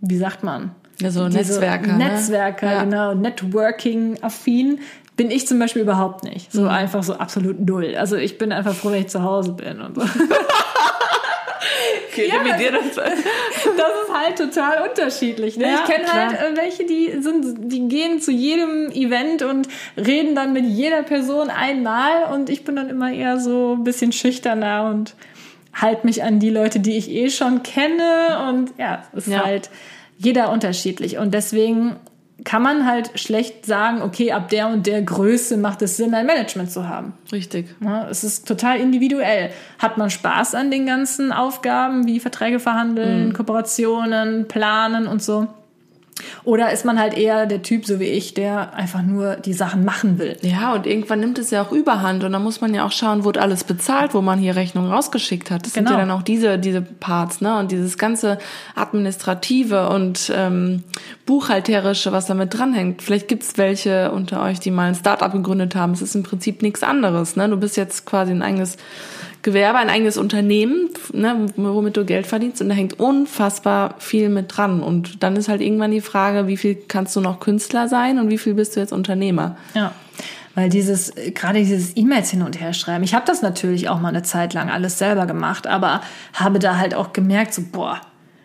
wie sagt man? Ja, so Diese Netzwerker. ne? Netzwerker, Ja. genau, Networking-affin. Bin ich zum Beispiel überhaupt nicht. Mhm. So einfach so absolut null. Also ich bin einfach froh, wenn ich zu Hause bin und so. Okay, Ja, revidier das. Das ist halt total unterschiedlich. Ne? Ja, ich kenne halt äh, welche, die sind, die gehen zu jedem Event und reden dann mit jeder Person einmal und ich bin dann immer eher so ein bisschen schüchterner und halt mich an die Leute, die ich eh schon kenne und ja, es ist Ja. halt jeder unterschiedlich und deswegen kann man halt schlecht sagen, okay, ab der und der Größe macht es Sinn, ein Management zu haben. Richtig. Ja, es ist total individuell. Hat man Spaß an den ganzen Aufgaben wie Verträge verhandeln, Kooperationen, planen und so? Oder ist man halt eher der Typ, so wie ich, der einfach nur die Sachen machen will? Ja, und irgendwann nimmt es ja auch Überhand und dann muss man ja auch schauen, wurde alles bezahlt, wo man hier Rechnungen rausgeschickt hat. Das sind Genau. ja dann auch diese, diese Parts, ne? Und dieses ganze Administrative und ähm, Buchhalterische, was damit dranhängt. Vielleicht gibt's welche unter euch, die mal ein Startup gegründet haben. Es ist im Prinzip nichts anderes. Ne? Du bist jetzt quasi ein eigenes Gewerbe, ein eigenes Unternehmen, ne, womit du Geld verdienst und da hängt unfassbar viel mit dran. Und dann ist halt irgendwann die Frage, wie viel kannst du noch Künstler sein und wie viel bist du jetzt Unternehmer? Ja. Weil dieses, gerade dieses E-Mails hin und her schreiben, ich habe das natürlich auch mal eine Zeit lang alles selber gemacht, aber habe da halt auch gemerkt, so, boah,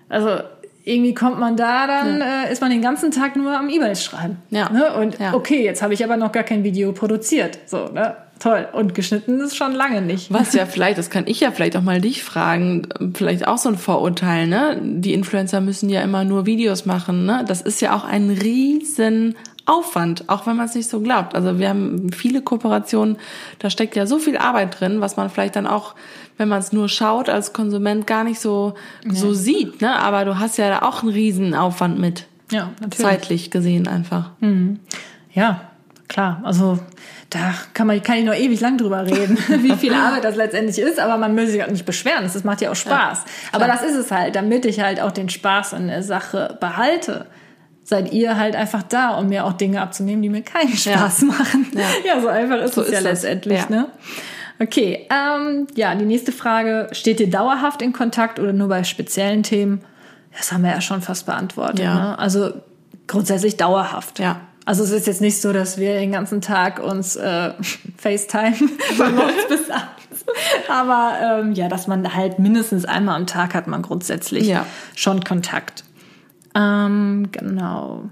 also irgendwie kommt man da, dann äh, ist man den ganzen Tag nur am E-Mails schreiben. Ja. Ne? Und Ja. okay, jetzt habe ich aber noch gar kein Video produziert. So, ne? Toll. Und geschnitten ist schon lange nicht. Was ja vielleicht, das kann ich ja vielleicht auch mal dich fragen, vielleicht auch so ein Vorurteil, ne? Die Influencer müssen ja immer nur Videos machen, ne? Das ist ja auch ein riesen Aufwand, auch wenn man es nicht so glaubt. Also wir haben viele Kooperationen, da steckt ja so viel Arbeit drin, was man vielleicht dann auch, wenn man es nur schaut, als Konsument gar nicht so, so sieht, ne? Aber du hast ja da auch einen riesen Aufwand mit. Ja, natürlich. Zeitlich gesehen einfach. Ja, klar. Also da kann man kann ich noch ewig lang drüber reden, wie viel Arbeit das letztendlich ist, aber man will sich auch nicht beschweren. Das macht ja auch Spaß. aber das ist es halt, damit ich halt auch den Spaß an der Sache behalte. Seid ihr halt einfach da, um mir auch Dinge abzunehmen, die mir keinen Spaß machen. Ja. so einfach ist So es ja ist das. letztendlich, Ja. ne? Okay, ähm, ja, die nächste Frage. Steht ihr dauerhaft in Kontakt oder nur bei speziellen Themen? Das haben wir ja schon fast beantwortet. Ja. Ne? Also grundsätzlich dauerhaft. Ja. Also es ist jetzt nicht so, dass wir den ganzen Tag uns äh, FaceTime von morgens bis abends. Aber ähm, ja, dass man halt mindestens einmal am Tag hat man grundsätzlich Ja. schon Kontakt. Ähm, genau.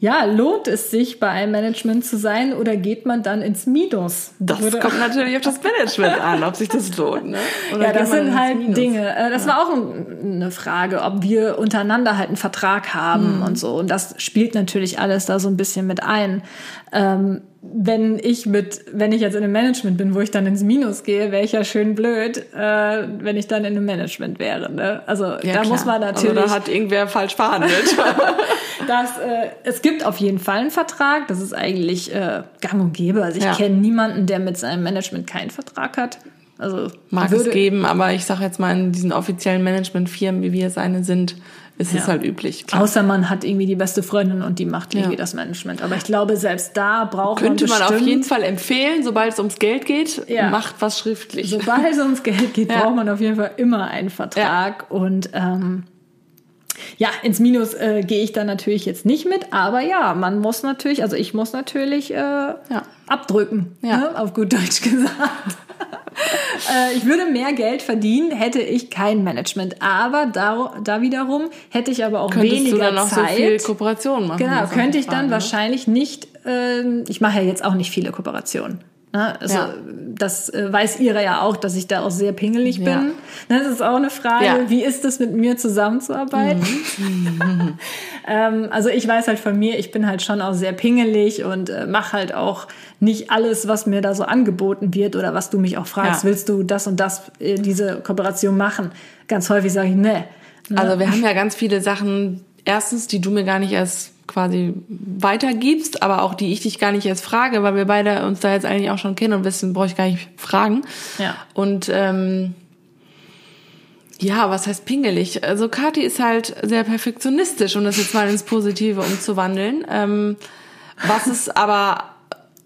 Ja, lohnt es sich, bei einem Management zu sein oder geht man dann ins Minus? Das Oder- kommt natürlich auf das Management an, ob sich das lohnt, ne? Oder ja, das sind halt Minus? Dinge. Äh, Das war auch ein, eine Frage, ob wir untereinander halt einen Vertrag haben Mhm. und so. Und das spielt natürlich alles da so ein bisschen mit ein. Ähm, wenn ich mit, wenn ich jetzt in einem Management bin, wo ich dann ins Minus gehe, wäre ich ja schön blöd, äh, wenn ich dann in einem Management wäre. Ne? Also Ja, da klar. muss man natürlich. Also da hat irgendwer falsch verhandelt. Das, äh, es gibt auf jeden Fall einen Vertrag. Das ist eigentlich äh, gang und gäbe. Also ich Ja. kenne niemanden, der mit seinem Management keinen Vertrag hat. Also Mag es geben, aber ich sage jetzt mal, in diesen offiziellen Managementfirmen, wie wir es eine sind, ist es Ja. halt üblich. Klar. Außer man hat irgendwie die beste Freundin und die macht irgendwie Ja. das Management. Aber ich glaube, selbst da braucht Könnte man man auf jeden Fall empfehlen, sobald es ums Geld geht, Ja. macht was schriftlich. sobald es ums Geld geht, braucht man auf jeden Fall immer einen Vertrag. Und ähm, ja, ins Minus äh, gehe ich da natürlich jetzt nicht mit. Aber ja, man muss natürlich, also ich muss natürlich äh, abdrücken, ne? auf gut Deutsch gesagt. Äh, ich würde mehr Geld verdienen, hätte ich kein Management. Aber da, da wiederum hätte ich aber auch Könntest weniger du dann noch Zeit. so viel Kooperation machen? Genau, könnte ich dann Frage, ne? wahrscheinlich nicht, ähm, ich mache ja jetzt auch nicht viele Kooperationen. Ne? Also Ja. Das äh, weiß Ira ja auch, dass ich da auch sehr pingelig Ja. bin. Ne, Das ist auch eine Frage, Ja. Mhm. wie ist es mit mir zusammenzuarbeiten? ähm, also ich weiß halt von mir, ich bin halt schon auch sehr pingelig und äh, mache halt auch nicht alles, was mir da so angeboten wird oder was du mich auch fragst, Ja. willst du das und das, äh, diese Kooperation machen? Ganz häufig sage ich, nee. Ne? Also wir haben ja ganz viele Sachen, erstens, die du mir gar nicht erst quasi weitergibst, aber auch die ich dich gar nicht erst frage, weil wir beide uns da jetzt eigentlich auch schon kennen und wissen, brauche ich gar nicht fragen. Ja. Und ähm, ja, was heißt pingelig? Also Kathi ist halt sehr perfektionistisch, um das jetzt mal ins Positive umzuwandeln. Ähm, Was es aber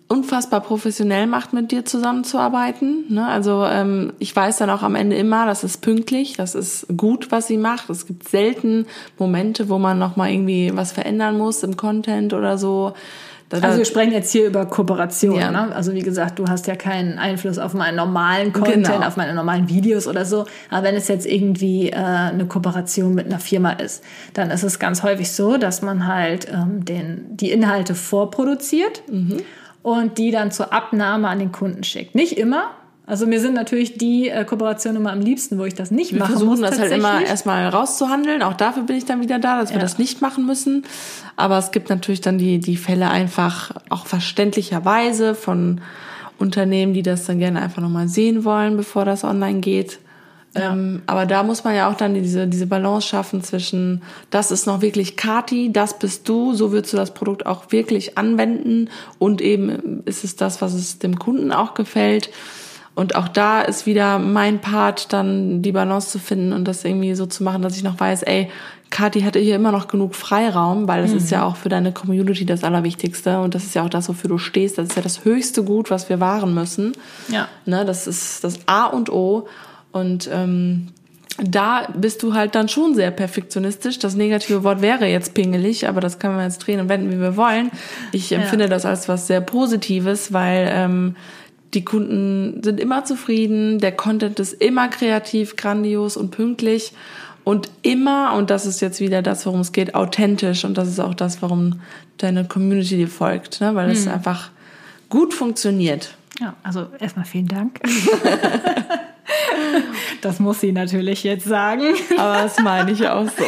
unfassbar professionell macht, mit dir zusammenzuarbeiten. Ne? Also ähm, ich weiß dann auch am Ende immer, das ist pünktlich, das ist gut, was sie macht. Es gibt selten Momente, wo man noch mal irgendwie was verändern muss im Content oder so. Also wir sprechen jetzt hier über Kooperation. Ja. Ne? Also wie gesagt, du hast ja keinen Einfluss auf meinen normalen Content, genau. auf meine normalen Videos oder so. Aber wenn es jetzt irgendwie äh, eine Kooperation mit einer Firma ist, dann ist es ganz häufig so, dass man halt ähm, den, die Inhalte vorproduziert mhm. Und die dann zur Abnahme an den Kunden schickt. Nicht immer, also mir sind natürlich die äh, Kooperationen immer am liebsten, wo ich das nicht wir machen versuchen muss. das halt immer erstmal rauszuhandeln. Auch dafür bin ich dann wieder da, dass ja. wir das nicht machen müssen. Aber es gibt natürlich dann die, die Fälle einfach auch verständlicherweise von Unternehmen, die das dann gerne einfach nochmal sehen wollen, bevor das online geht. Ja. Ähm, aber da muss man ja auch dann diese, diese Balance schaffen zwischen, das ist noch wirklich Kati, das bist du, so würdest du das Produkt auch wirklich anwenden und eben ist es das, was es dem Kunden auch gefällt. Und auch da ist wieder mein Part, dann die Balance zu finden und das irgendwie so zu machen, dass ich noch weiß, ey, Kathi hatte hier immer noch genug Freiraum, weil das mhm. ist ja auch für deine Community das Allerwichtigste und das ist ja auch das, wofür du stehst. Das ist ja das höchste Gut, was wir wahren müssen. Ja. Ne, das ist das A und O. Und ähm, da bist du halt dann schon sehr perfektionistisch. Das negative Wort wäre jetzt pingelig, aber das können wir jetzt drehen und wenden, wie wir wollen. Ich empfinde ja. das als was sehr Positives, weil ähm, die Kunden sind immer zufrieden, der Content ist immer kreativ, grandios und pünktlich und immer, und das ist jetzt wieder das, worum es geht, authentisch. Und das ist auch das, warum deine Community dir folgt, ne? weil es hm. einfach gut funktioniert. Ja, also erstmal vielen Dank. das muss sie natürlich jetzt sagen. Aber das meine ich auch so.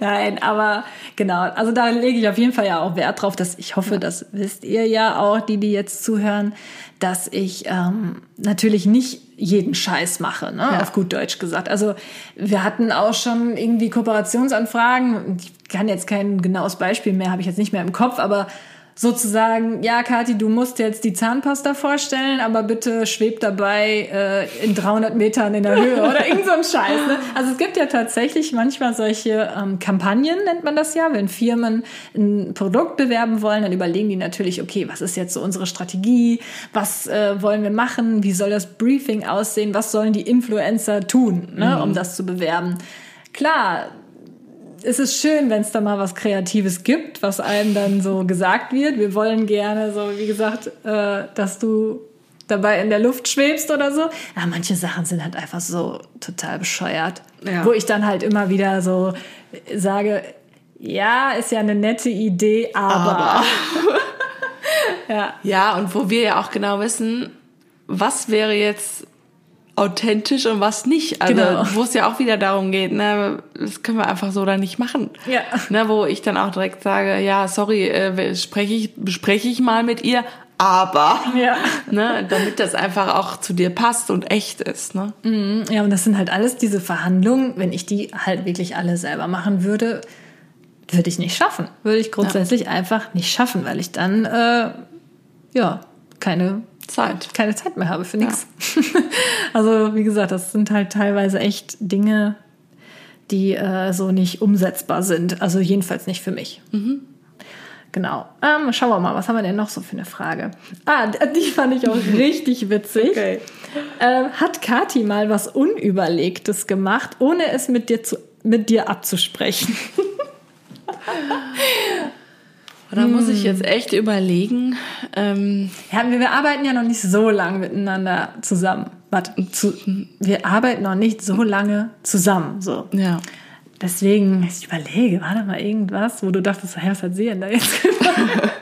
Nein, aber genau, also da lege ich auf jeden Fall ja auch Wert drauf, dass ich hoffe, das wisst ihr ja auch, die, die jetzt zuhören, dass ich ähm, natürlich nicht jeden Scheiß mache, ne? Ja. auf gut Deutsch gesagt. Also wir hatten auch schon irgendwie Kooperationsanfragen. Ich kann jetzt kein genaues Beispiel mehr, habe ich jetzt nicht mehr im Kopf, aber sozusagen, ja, Kathi, du musst jetzt die Zahnpasta vorstellen, aber bitte schweb dabei äh, in 300 Metern in der Höhe oder irgend so ein Scheiß. Ne? Also es gibt ja tatsächlich manchmal solche ähm, Kampagnen, nennt man das ja, wenn Firmen ein Produkt bewerben wollen, dann überlegen die natürlich, okay, was ist jetzt so unsere Strategie, was äh, wollen wir machen, wie soll das Briefing aussehen, was sollen die Influencer tun, ne, mhm. um das zu bewerben. Klar, es ist schön, wenn es da mal was Kreatives gibt, was einem dann so gesagt wird. Wir wollen gerne so, wie gesagt, äh, dass du dabei in der Luft schwebst oder so. Ja, manche Sachen sind halt einfach so total bescheuert. Ja. Wo ich dann halt immer wieder so sage, ja, ist ja eine nette Idee, aber. aber. ja. ja, und wo wir ja auch genau wissen, was wäre jetzt authentisch und was nicht. Also genau. wo es ja auch wieder darum geht, ne, das können wir einfach so da nicht machen. Ja. Ne, wo ich dann auch direkt sage, ja, sorry, äh, spreche ich, bespreche ich mal mit ihr, aber, ja. ne, damit das einfach auch zu dir passt und echt ist. Ne? Mhm. Ja, und das sind halt alles diese Verhandlungen, wenn ich die halt wirklich alle selber machen würde, würde ich nicht schaffen. Würde ich grundsätzlich ja. einfach nicht schaffen, weil ich dann äh, ja keine Zeit. Keine Zeit mehr habe für nichts. Ja. also, wie gesagt, das sind halt teilweise echt Dinge, die äh, so nicht umsetzbar sind. Also, jedenfalls nicht für mich. Mhm. Genau. Ähm, schauen wir mal, was haben wir denn noch so für eine Frage? Ah, die fand ich auch richtig witzig. Okay. Ähm, hat Kati mal was Unüberlegtes gemacht, ohne es mit dir, zu, mit dir abzusprechen? Da hm. muss ich jetzt echt überlegen. Ähm, ja, wir, wir arbeiten ja noch nicht so lange miteinander zusammen. Warte, zu, wir arbeiten noch nicht so lange zusammen. So. Ja. Deswegen, ich überlege, war da mal irgendwas, wo du dachtest, was hat sie denn da jetzt gemacht?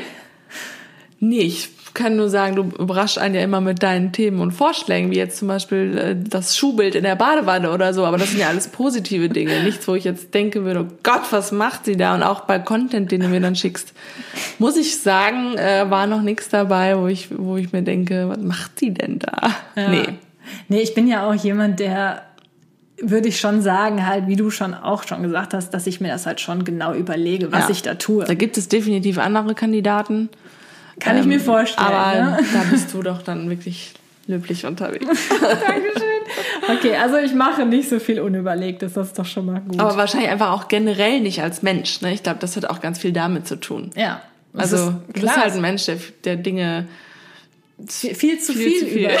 nee, ich kann nur sagen, du überraschst einen ja immer mit deinen Themen und Vorschlägen, wie jetzt zum Beispiel äh, das Schuhbild in der Badewanne oder so. Aber das sind ja alles positive Dinge. Nichts, wo ich jetzt denke würde, oh Gott, was macht sie da? Und auch bei Content, den du mir dann schickst, muss ich sagen, äh, war noch nichts dabei, wo ich, wo ich mir denke, was macht sie denn da? Ja. Nee. Nee, ich bin ja auch jemand, der würde ich schon sagen, halt, wie du schon auch schon gesagt hast, dass ich mir das halt schon genau überlege, was ja. ich da tue. Da gibt es definitiv andere Kandidaten. Kann ähm, ich mir ähm, vorstellen. Aber ne? da bist du doch dann wirklich löblich unterwegs. Dankeschön. Okay, also ich mache nicht so viel Unüberlegtes, das ist doch schon mal gut. Aber wahrscheinlich einfach auch generell nicht als Mensch. Ne? Ich glaube, das hat auch ganz viel damit zu tun. ja. Also ist du bist halt ein Mensch, der, der Dinge. viel, viel zu viel viel, zu viel.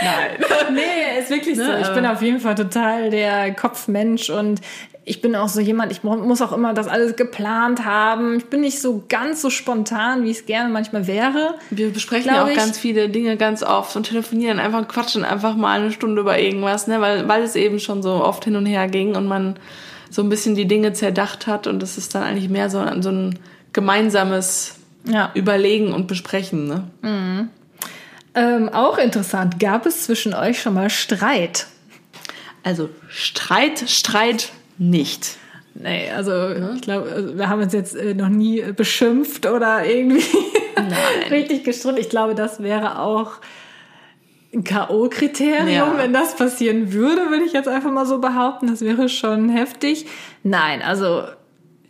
Nein. Nee, ist wirklich so. Ne, Ich aber- bin auf jeden Fall total der Kopfmensch und ich bin auch so jemand, ich mu- muss auch immer das alles geplant haben. Ich bin nicht so ganz so spontan, wie es gerne manchmal wäre. Wir besprechen ja auch ich. ganz viele Dinge ganz oft und telefonieren einfach quatschen einfach mal eine Stunde über irgendwas, ne? weil, weil es eben schon so oft hin und her ging und man so ein bisschen die Dinge zerdacht hat und es ist dann eigentlich mehr so, so ein gemeinsames Ja. Überlegen und Besprechen. Ne? Ähm, auch interessant, gab es zwischen euch schon mal Streit? Also Streit, Streit nicht. Nee, also ich glaube, wir haben uns jetzt äh, noch nie äh, beschimpft oder irgendwie richtig gestritten. Ich glaube, das wäre auch ein K.O.-Kriterium, Ja. wenn das passieren würde, würde ich jetzt einfach mal so behaupten. Das wäre schon heftig. Nein, also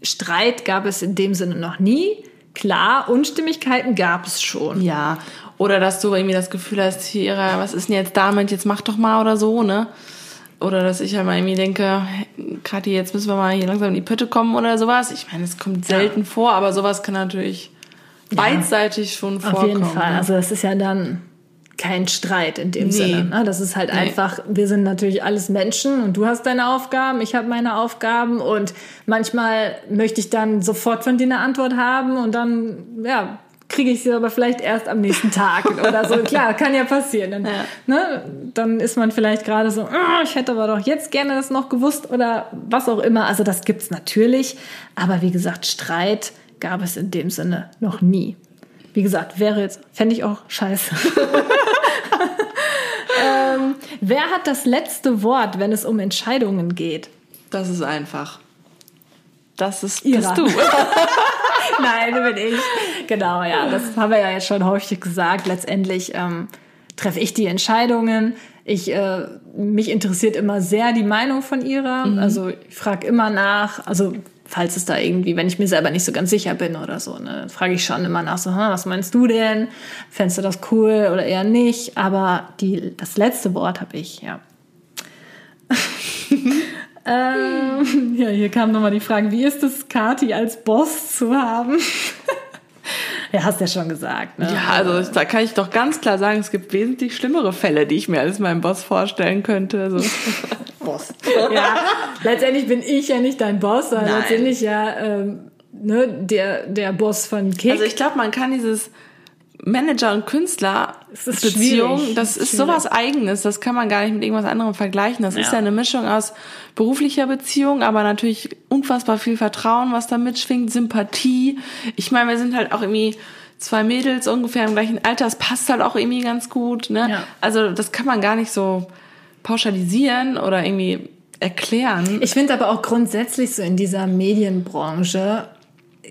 Streit gab es in dem Sinne noch nie. Klar, Unstimmigkeiten gab es schon. Ja. Oder dass du irgendwie das Gefühl hast, hier, was ist denn jetzt damit, jetzt mach doch mal oder so, ne? Oder dass ich halt mal irgendwie denke, Kathi, jetzt müssen wir mal hier langsam in die Pötte kommen oder sowas. Ich meine, es kommt selten vor, aber sowas kann natürlich beidseitig schon Auf vorkommen. jeden Fall. ne? Also das ist ja dann kein Streit in dem Nee. Sinne. Ne? Das ist halt einfach, wir sind natürlich alles Menschen und du hast deine Aufgaben, ich habe meine Aufgaben und manchmal möchte ich dann sofort von dir eine Antwort haben und dann, ja, kriege ich sie aber vielleicht erst am nächsten Tag oder so. Klar, kann ja passieren. Dann, ne, dann ist man vielleicht gerade so, "Ah, ich hätte aber doch jetzt gerne das noch gewusst oder was auch immer. Also das gibt's natürlich. Aber wie gesagt, Streit gab es in dem Sinne noch nie. Wie gesagt, wäre jetzt, fände ich auch scheiße. ähm, wer hat das letzte Wort, wenn es um Entscheidungen geht? Das ist einfach. Das ist Ira. bist du. Nein, bin ich. Genau, ja, das haben wir ja jetzt schon häufig gesagt. Letztendlich ähm, treffe ich die Entscheidungen. Ich, äh, mich interessiert immer sehr die Meinung von ihrer. Also ich frage immer nach. Also falls es da irgendwie, wenn ich mir selber nicht so ganz sicher bin oder so, ne, frage ich schon immer nach. So, hm, was meinst du denn? Fändest du das cool oder eher nicht? Aber die, das letzte Wort habe ich, ja. ähm, ja, hier kam nochmal die Frage, wie ist es, Kati als Boss zu haben? ja, hast ja schon gesagt. Ne? Ja, also da kann ich doch ganz klar sagen, es gibt wesentlich schlimmere Fälle, die ich mir als meinen Boss vorstellen könnte. Also, Boss. ja, letztendlich bin ich ja nicht dein Boss, sondern Nein. letztendlich ja ähm, ne, der, der Boss von Kick. also ich glaube, man kann dieses Manager und Künstler ist Beziehung, das ist ist sowas Eigenes, das kann man gar nicht mit irgendwas anderem vergleichen. Das ist Ja. ja eine Mischung aus beruflicher Beziehung, aber natürlich unfassbar viel Vertrauen, was da mitschwingt, Sympathie. Ich meine, wir sind halt auch irgendwie zwei Mädels ungefähr im gleichen Alter, das passt halt auch irgendwie ganz gut. Ne? Ja. Also das kann man gar nicht so pauschalisieren oder irgendwie erklären. Ich finde aber auch grundsätzlich so in dieser Medienbranche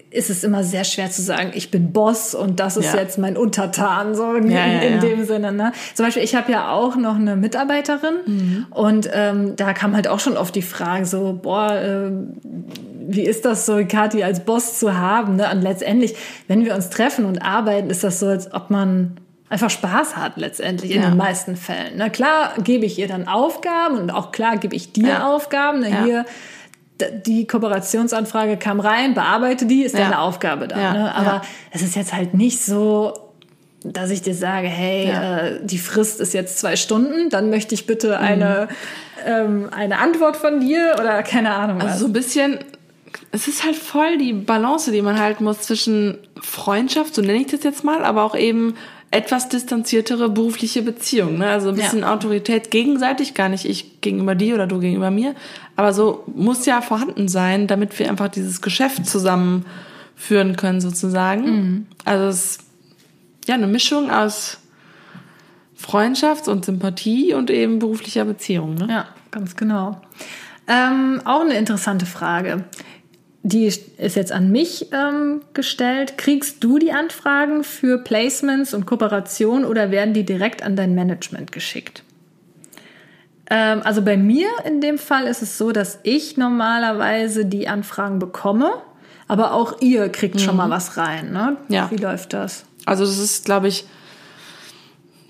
ist es immer sehr schwer zu sagen, ich bin Boss und das ist Ja. jetzt mein Untertan, so in, Ja, ja, in dem Sinne. Ne? Zum Beispiel, ich habe ja auch noch eine Mitarbeiterin Mhm. und ähm, da kam halt auch schon oft die Frage so, boah, ähm, wie ist das so, Kathi als Boss zu haben? Ne? Und letztendlich, wenn wir uns treffen und arbeiten, ist das so, als ob man einfach Spaß hat letztendlich in Ja. den meisten Fällen. Ne? Klar gebe ich ihr dann Aufgaben und auch klar gebe ich dir Ja. Aufgaben. Ne? Ja. Hier die Kooperationsanfrage kam rein, bearbeite die, ist Ja. deine Aufgabe da. Ja, Ne? Aber ja. es ist jetzt halt nicht so, dass ich dir sage, hey, Ja. äh, die Frist ist jetzt zwei Stunden, dann möchte ich bitte eine, ähm, eine Antwort von dir oder keine Ahnung was. Also so ein bisschen, es ist halt voll die Balance, die man halten muss zwischen Freundschaft, so nenne ich das jetzt mal, aber auch eben etwas distanziertere berufliche Beziehung. Ne? Also ein bisschen Ja. Autorität gegenseitig, gar nicht ich gegenüber dir oder du gegenüber mir. Aber so muss ja vorhanden sein, damit wir einfach dieses Geschäft zusammen führen können, sozusagen. Mhm. Also es ist ja eine Mischung aus Freundschaft und Sympathie und eben beruflicher Beziehung. Ne? Ja, ganz genau. Ähm, auch eine interessante Frage. Die ist jetzt an mich ähm, gestellt. Kriegst du die Anfragen für Placements und Kooperation oder werden die direkt an dein Management geschickt? Ähm, also bei mir in dem Fall ist es so, dass ich normalerweise die Anfragen bekomme, aber auch ihr kriegt schon mal was rein. Ne? Ja. Wie läuft das? Also das ist, glaube ich,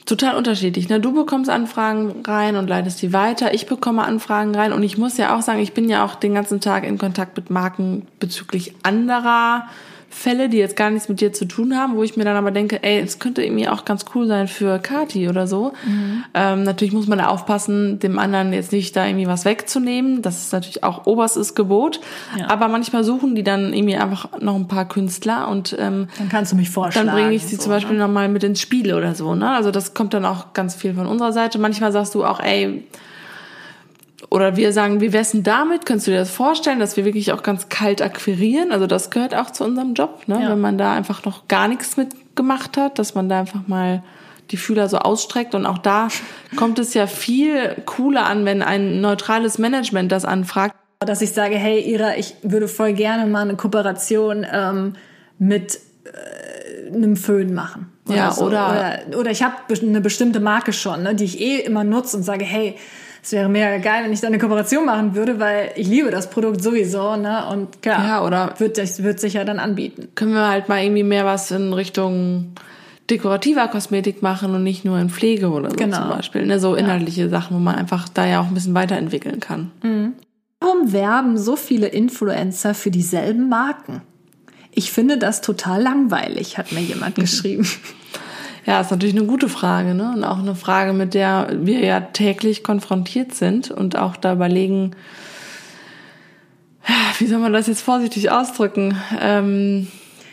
total unterschiedlich. Ne? Du bekommst Anfragen rein und leitest die weiter. Ich bekomme Anfragen rein und ich muss ja auch sagen, ich bin ja auch den ganzen Tag in Kontakt mit Marken bezüglich anderer Fälle, die jetzt gar nichts mit dir zu tun haben, wo ich mir dann aber denke, ey, es könnte irgendwie auch ganz cool sein für Kati oder so. Mhm. Ähm, natürlich muss man da aufpassen, dem anderen jetzt nicht da irgendwie was wegzunehmen. Das ist natürlich auch oberstes Gebot. Ja. Aber manchmal suchen die dann irgendwie einfach noch ein paar Künstler und ähm, dann kannst du mich vorstellen. Dann bringe ich sie so, zum Beispiel ne? nochmal mit ins Spiel oder so. Ne? Also das kommt dann auch ganz viel von unserer Seite. Manchmal sagst du auch, ey, oder wir sagen, wie wär's denn damit? Könntest du dir das vorstellen, dass wir wirklich auch ganz kalt akquirieren? Also das gehört auch zu unserem Job, ne? Ja. wenn man da einfach noch gar nichts mitgemacht hat, dass man da einfach mal die Fühler so ausstreckt. Und auch da kommt es ja viel cooler an, wenn ein neutrales Management das anfragt. Dass ich sage, hey Ira, ich würde voll gerne mal eine Kooperation ähm, mit äh, einem Föhn machen. Oder ja, so. oder, oder, oder ich habe eine bestimmte Marke schon, ne, die ich eh immer nutze und sage, hey, es wäre mega geil, wenn ich da eine Kooperation machen würde, weil ich liebe das Produkt sowieso, ne? Und klar, ja, oder wird, wird sich ja dann anbieten. Können wir halt mal irgendwie mehr was in Richtung dekorativer Kosmetik machen und nicht nur in Pflege oder so genau. zum Beispiel. Ne? So inhaltliche ja. Sachen, wo man einfach da ja auch ein bisschen weiterentwickeln kann. Mhm. Warum werben so viele Influencer für dieselben Marken? Ich finde das total langweilig, hat mir jemand geschrieben. Ja, ist natürlich eine gute Frage, ne? Und auch eine Frage, mit der wir ja täglich konfrontiert sind und auch da überlegen, wie soll man das jetzt vorsichtig ausdrücken? Ähm,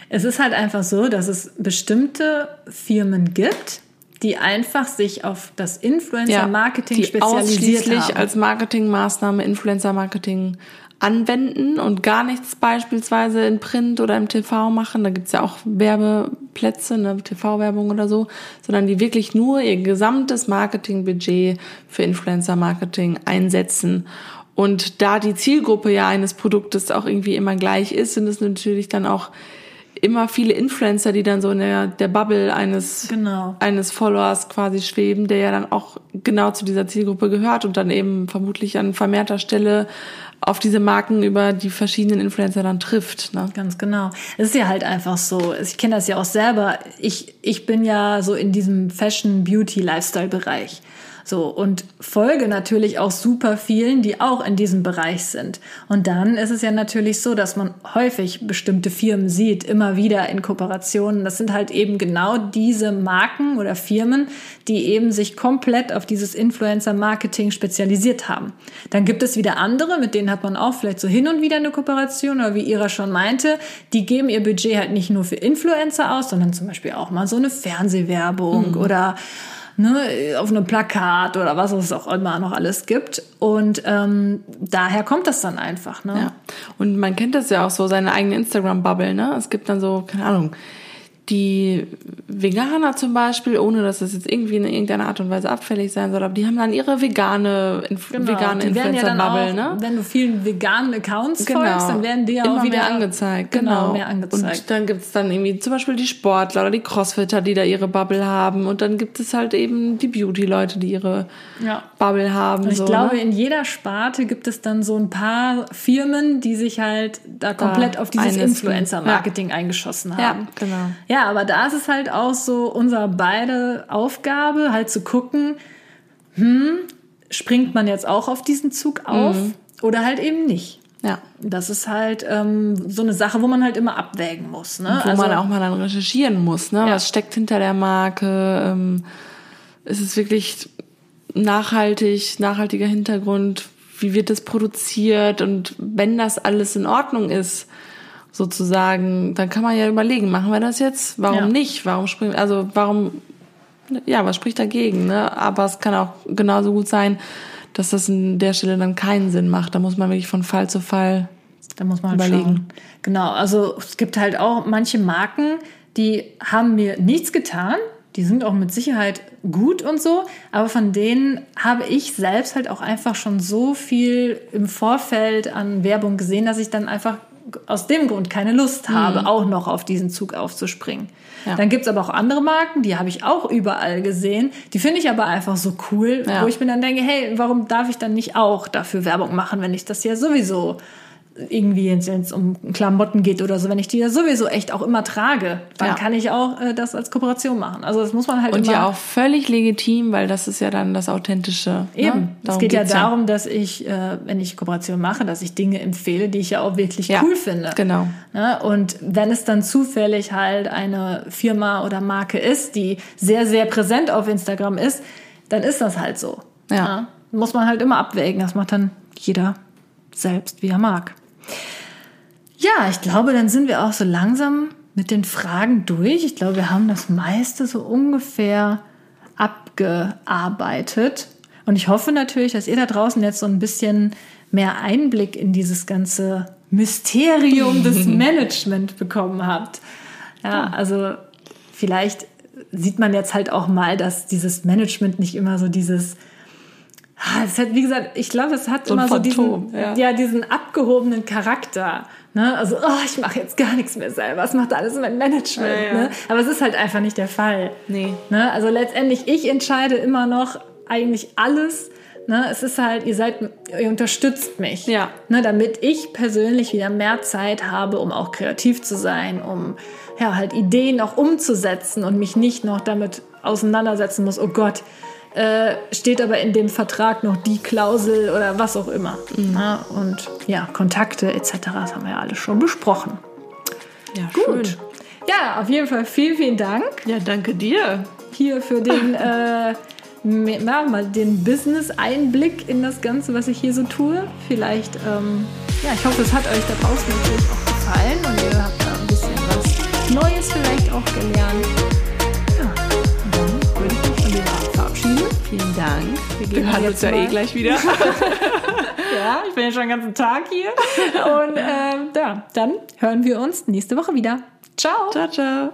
es ist halt einfach so, dass es bestimmte Firmen gibt, die einfach sich auf das Influencer-Marketing ja, spezialisiert ausschließlich haben. als Marketingmaßnahme Influencer-Marketing anwenden und gar nichts beispielsweise in Print oder im TV machen. Da gibt's ja auch Werbeplätze, ne, TV-Werbung oder so, sondern die wirklich nur ihr gesamtes Marketingbudget für Influencer-Marketing einsetzen. Und da die Zielgruppe ja eines Produktes auch irgendwie immer gleich ist, sind es natürlich dann auch immer viele Influencer, die dann so in der, der Bubble eines, genau. eines Followers quasi schweben, der ja dann auch genau zu dieser Zielgruppe gehört und dann eben vermutlich an vermehrter Stelle auf diese Marken über die verschiedenen Influencer dann trifft. Ne? Ganz genau. Es ist ja halt einfach so. Ich kenne das ja auch selber. Ich, ich bin ja so in diesem Fashion, Beauty, Lifestyle-Bereich. So, und folge natürlich auch super vielen, die auch in diesem Bereich sind. Und dann ist es ja natürlich so, dass man häufig bestimmte Firmen sieht, immer wieder in Kooperationen. Das sind halt eben genau diese Marken oder Firmen, die eben sich komplett auf dieses Influencer-Marketing spezialisiert haben. Dann gibt es wieder andere, mit denen hat man auch vielleicht so hin und wieder eine Kooperation, oder wie Ira schon meinte, die geben ihr Budget halt nicht nur für Influencer aus, sondern zum Beispiel auch mal so eine Fernsehwerbung mhm. oder ne, auf einem Plakat oder was es auch immer noch alles gibt. Und ähm, daher kommt das dann einfach. Ne? Ja. Und man kennt das ja auch so, seine eigene Instagram-Bubble. Ne? Es gibt dann so, keine Ahnung, die Veganer zum Beispiel, ohne dass das jetzt irgendwie in irgendeiner Art und Weise abfällig sein soll, aber die haben dann ihre vegane, Inf genau, vegane Influencer-Bubble, ja ne? Wenn du vielen veganen Accounts genau. folgst, dann werden die ja Immer auch wieder mehr angezeigt. Genau, genau. mehr angezeigt. Und dann gibt's dann irgendwie zum Beispiel die Sportler oder die Crossfitter, die da ihre Bubble haben. Und dann gibt es halt eben die Beauty-Leute, die ihre ja. Bubble haben. Und ich so, glaube, ne? in jeder Sparte gibt es dann so ein paar Firmen, die sich halt da komplett da auf dieses Influencer-Marketing ja. eingeschossen haben. Ja, genau. Ja, ja, aber da ist es halt auch so unser beide Aufgabe, halt zu gucken, hm, springt man jetzt auch auf diesen Zug auf mhm. oder halt eben nicht. Ja. Das ist halt ähm, so eine Sache, wo man halt immer abwägen muss. Ne? Und wo also, man auch mal dann recherchieren muss. Ne? Ja. Was steckt hinter der Marke? Ähm, ist es wirklich nachhaltig, nachhaltiger Hintergrund? Wie wird das produziert? Und wenn das alles in Ordnung ist, sozusagen, dann kann man ja überlegen, machen wir das jetzt? Warum ja. nicht? Warum springen, also warum, ja, was spricht dagegen? Ne? Aber es kann auch genauso gut sein, dass das an der Stelle dann keinen Sinn macht. Da muss man wirklich von Fall zu Fall da muss man halt überlegen. Schauen. Genau, also es gibt halt auch manche Marken, die haben mir nichts getan. Die sind auch mit Sicherheit gut und so, aber von denen habe ich selbst halt auch einfach schon so viel im Vorfeld an Werbung gesehen, dass ich dann einfach aus dem Grund keine Lust habe, mhm. auch noch auf diesen Zug aufzuspringen. Ja. Dann gibt's aber auch andere Marken, die habe ich auch überall gesehen. Die finde ich aber einfach so cool, ja. wo ich mir dann denke, hey, warum darf ich dann nicht auch dafür Werbung machen, wenn ich das ja sowieso irgendwie, wenn es um Klamotten geht oder so, wenn ich die ja sowieso echt auch immer trage, dann Ja. kann ich auch äh, das als Kooperation machen. Also das muss man halt Und immer ja auch völlig legitim, weil das ist ja dann das Authentische. Eben. Ne? Es geht ja darum, dass ich, äh, wenn ich Kooperation mache, dass ich Dinge empfehle, die ich ja auch wirklich Ja, cool finde. genau. Ne? Und wenn es dann zufällig halt eine Firma oder Marke ist, die sehr, sehr präsent auf Instagram ist, dann ist das halt so. Ja. Muss man halt immer abwägen. Das macht dann jeder selbst, wie er mag. Ja, ich glaube, dann sind wir auch so langsam mit den Fragen durch. Ich glaube, wir haben das meiste so ungefähr abgearbeitet. Und ich hoffe natürlich, dass ihr da draußen jetzt so ein bisschen mehr Einblick in dieses ganze Mysterium des Management bekommen habt. Ja, also vielleicht sieht man jetzt halt auch mal, dass dieses Management nicht immer so dieses Ah, Es hat, wie gesagt, ich glaube, es hat So immer so Phantom, diesen, ja. ja. diesen abgehobenen Charakter. Ne? Also, oh, ich mache jetzt gar nichts mehr selber. Es macht alles mein Management. Ja, ja. Ne? Aber es ist halt einfach nicht der Fall. Nee. Ne? Also letztendlich, ich entscheide immer noch eigentlich alles. Ne? Es ist halt, ihr seid, ihr unterstützt mich. Ja. Ne? Damit ich persönlich wieder mehr Zeit habe, um auch kreativ zu sein, um ja, halt Ideen auch umzusetzen und mich nicht noch damit auseinandersetzen muss, oh Gott, äh, steht aber in dem Vertrag noch die Klausel oder was auch immer. Ja, und ja, Kontakte etc., das haben wir ja alles schon besprochen. Ja, Gut. schön. Ja, auf jeden Fall vielen, vielen Dank Ja, danke dir. hier für den, äh, na, mal den Business-Einblick in das Ganze, was ich hier so tue. Vielleicht, ähm, ja, ich hoffe, es hat euch da draußen natürlich auch gefallen und ihr habt da ein bisschen was Neues vielleicht auch gelernt. Vielen Dank. Wir gehen hören jetzt uns ja eh gleich wieder. Ja, ich bin ja schon den ganzen Tag hier. Und ähm, ja, dann hören wir uns nächste Woche wieder. Ciao. ciao, ciao.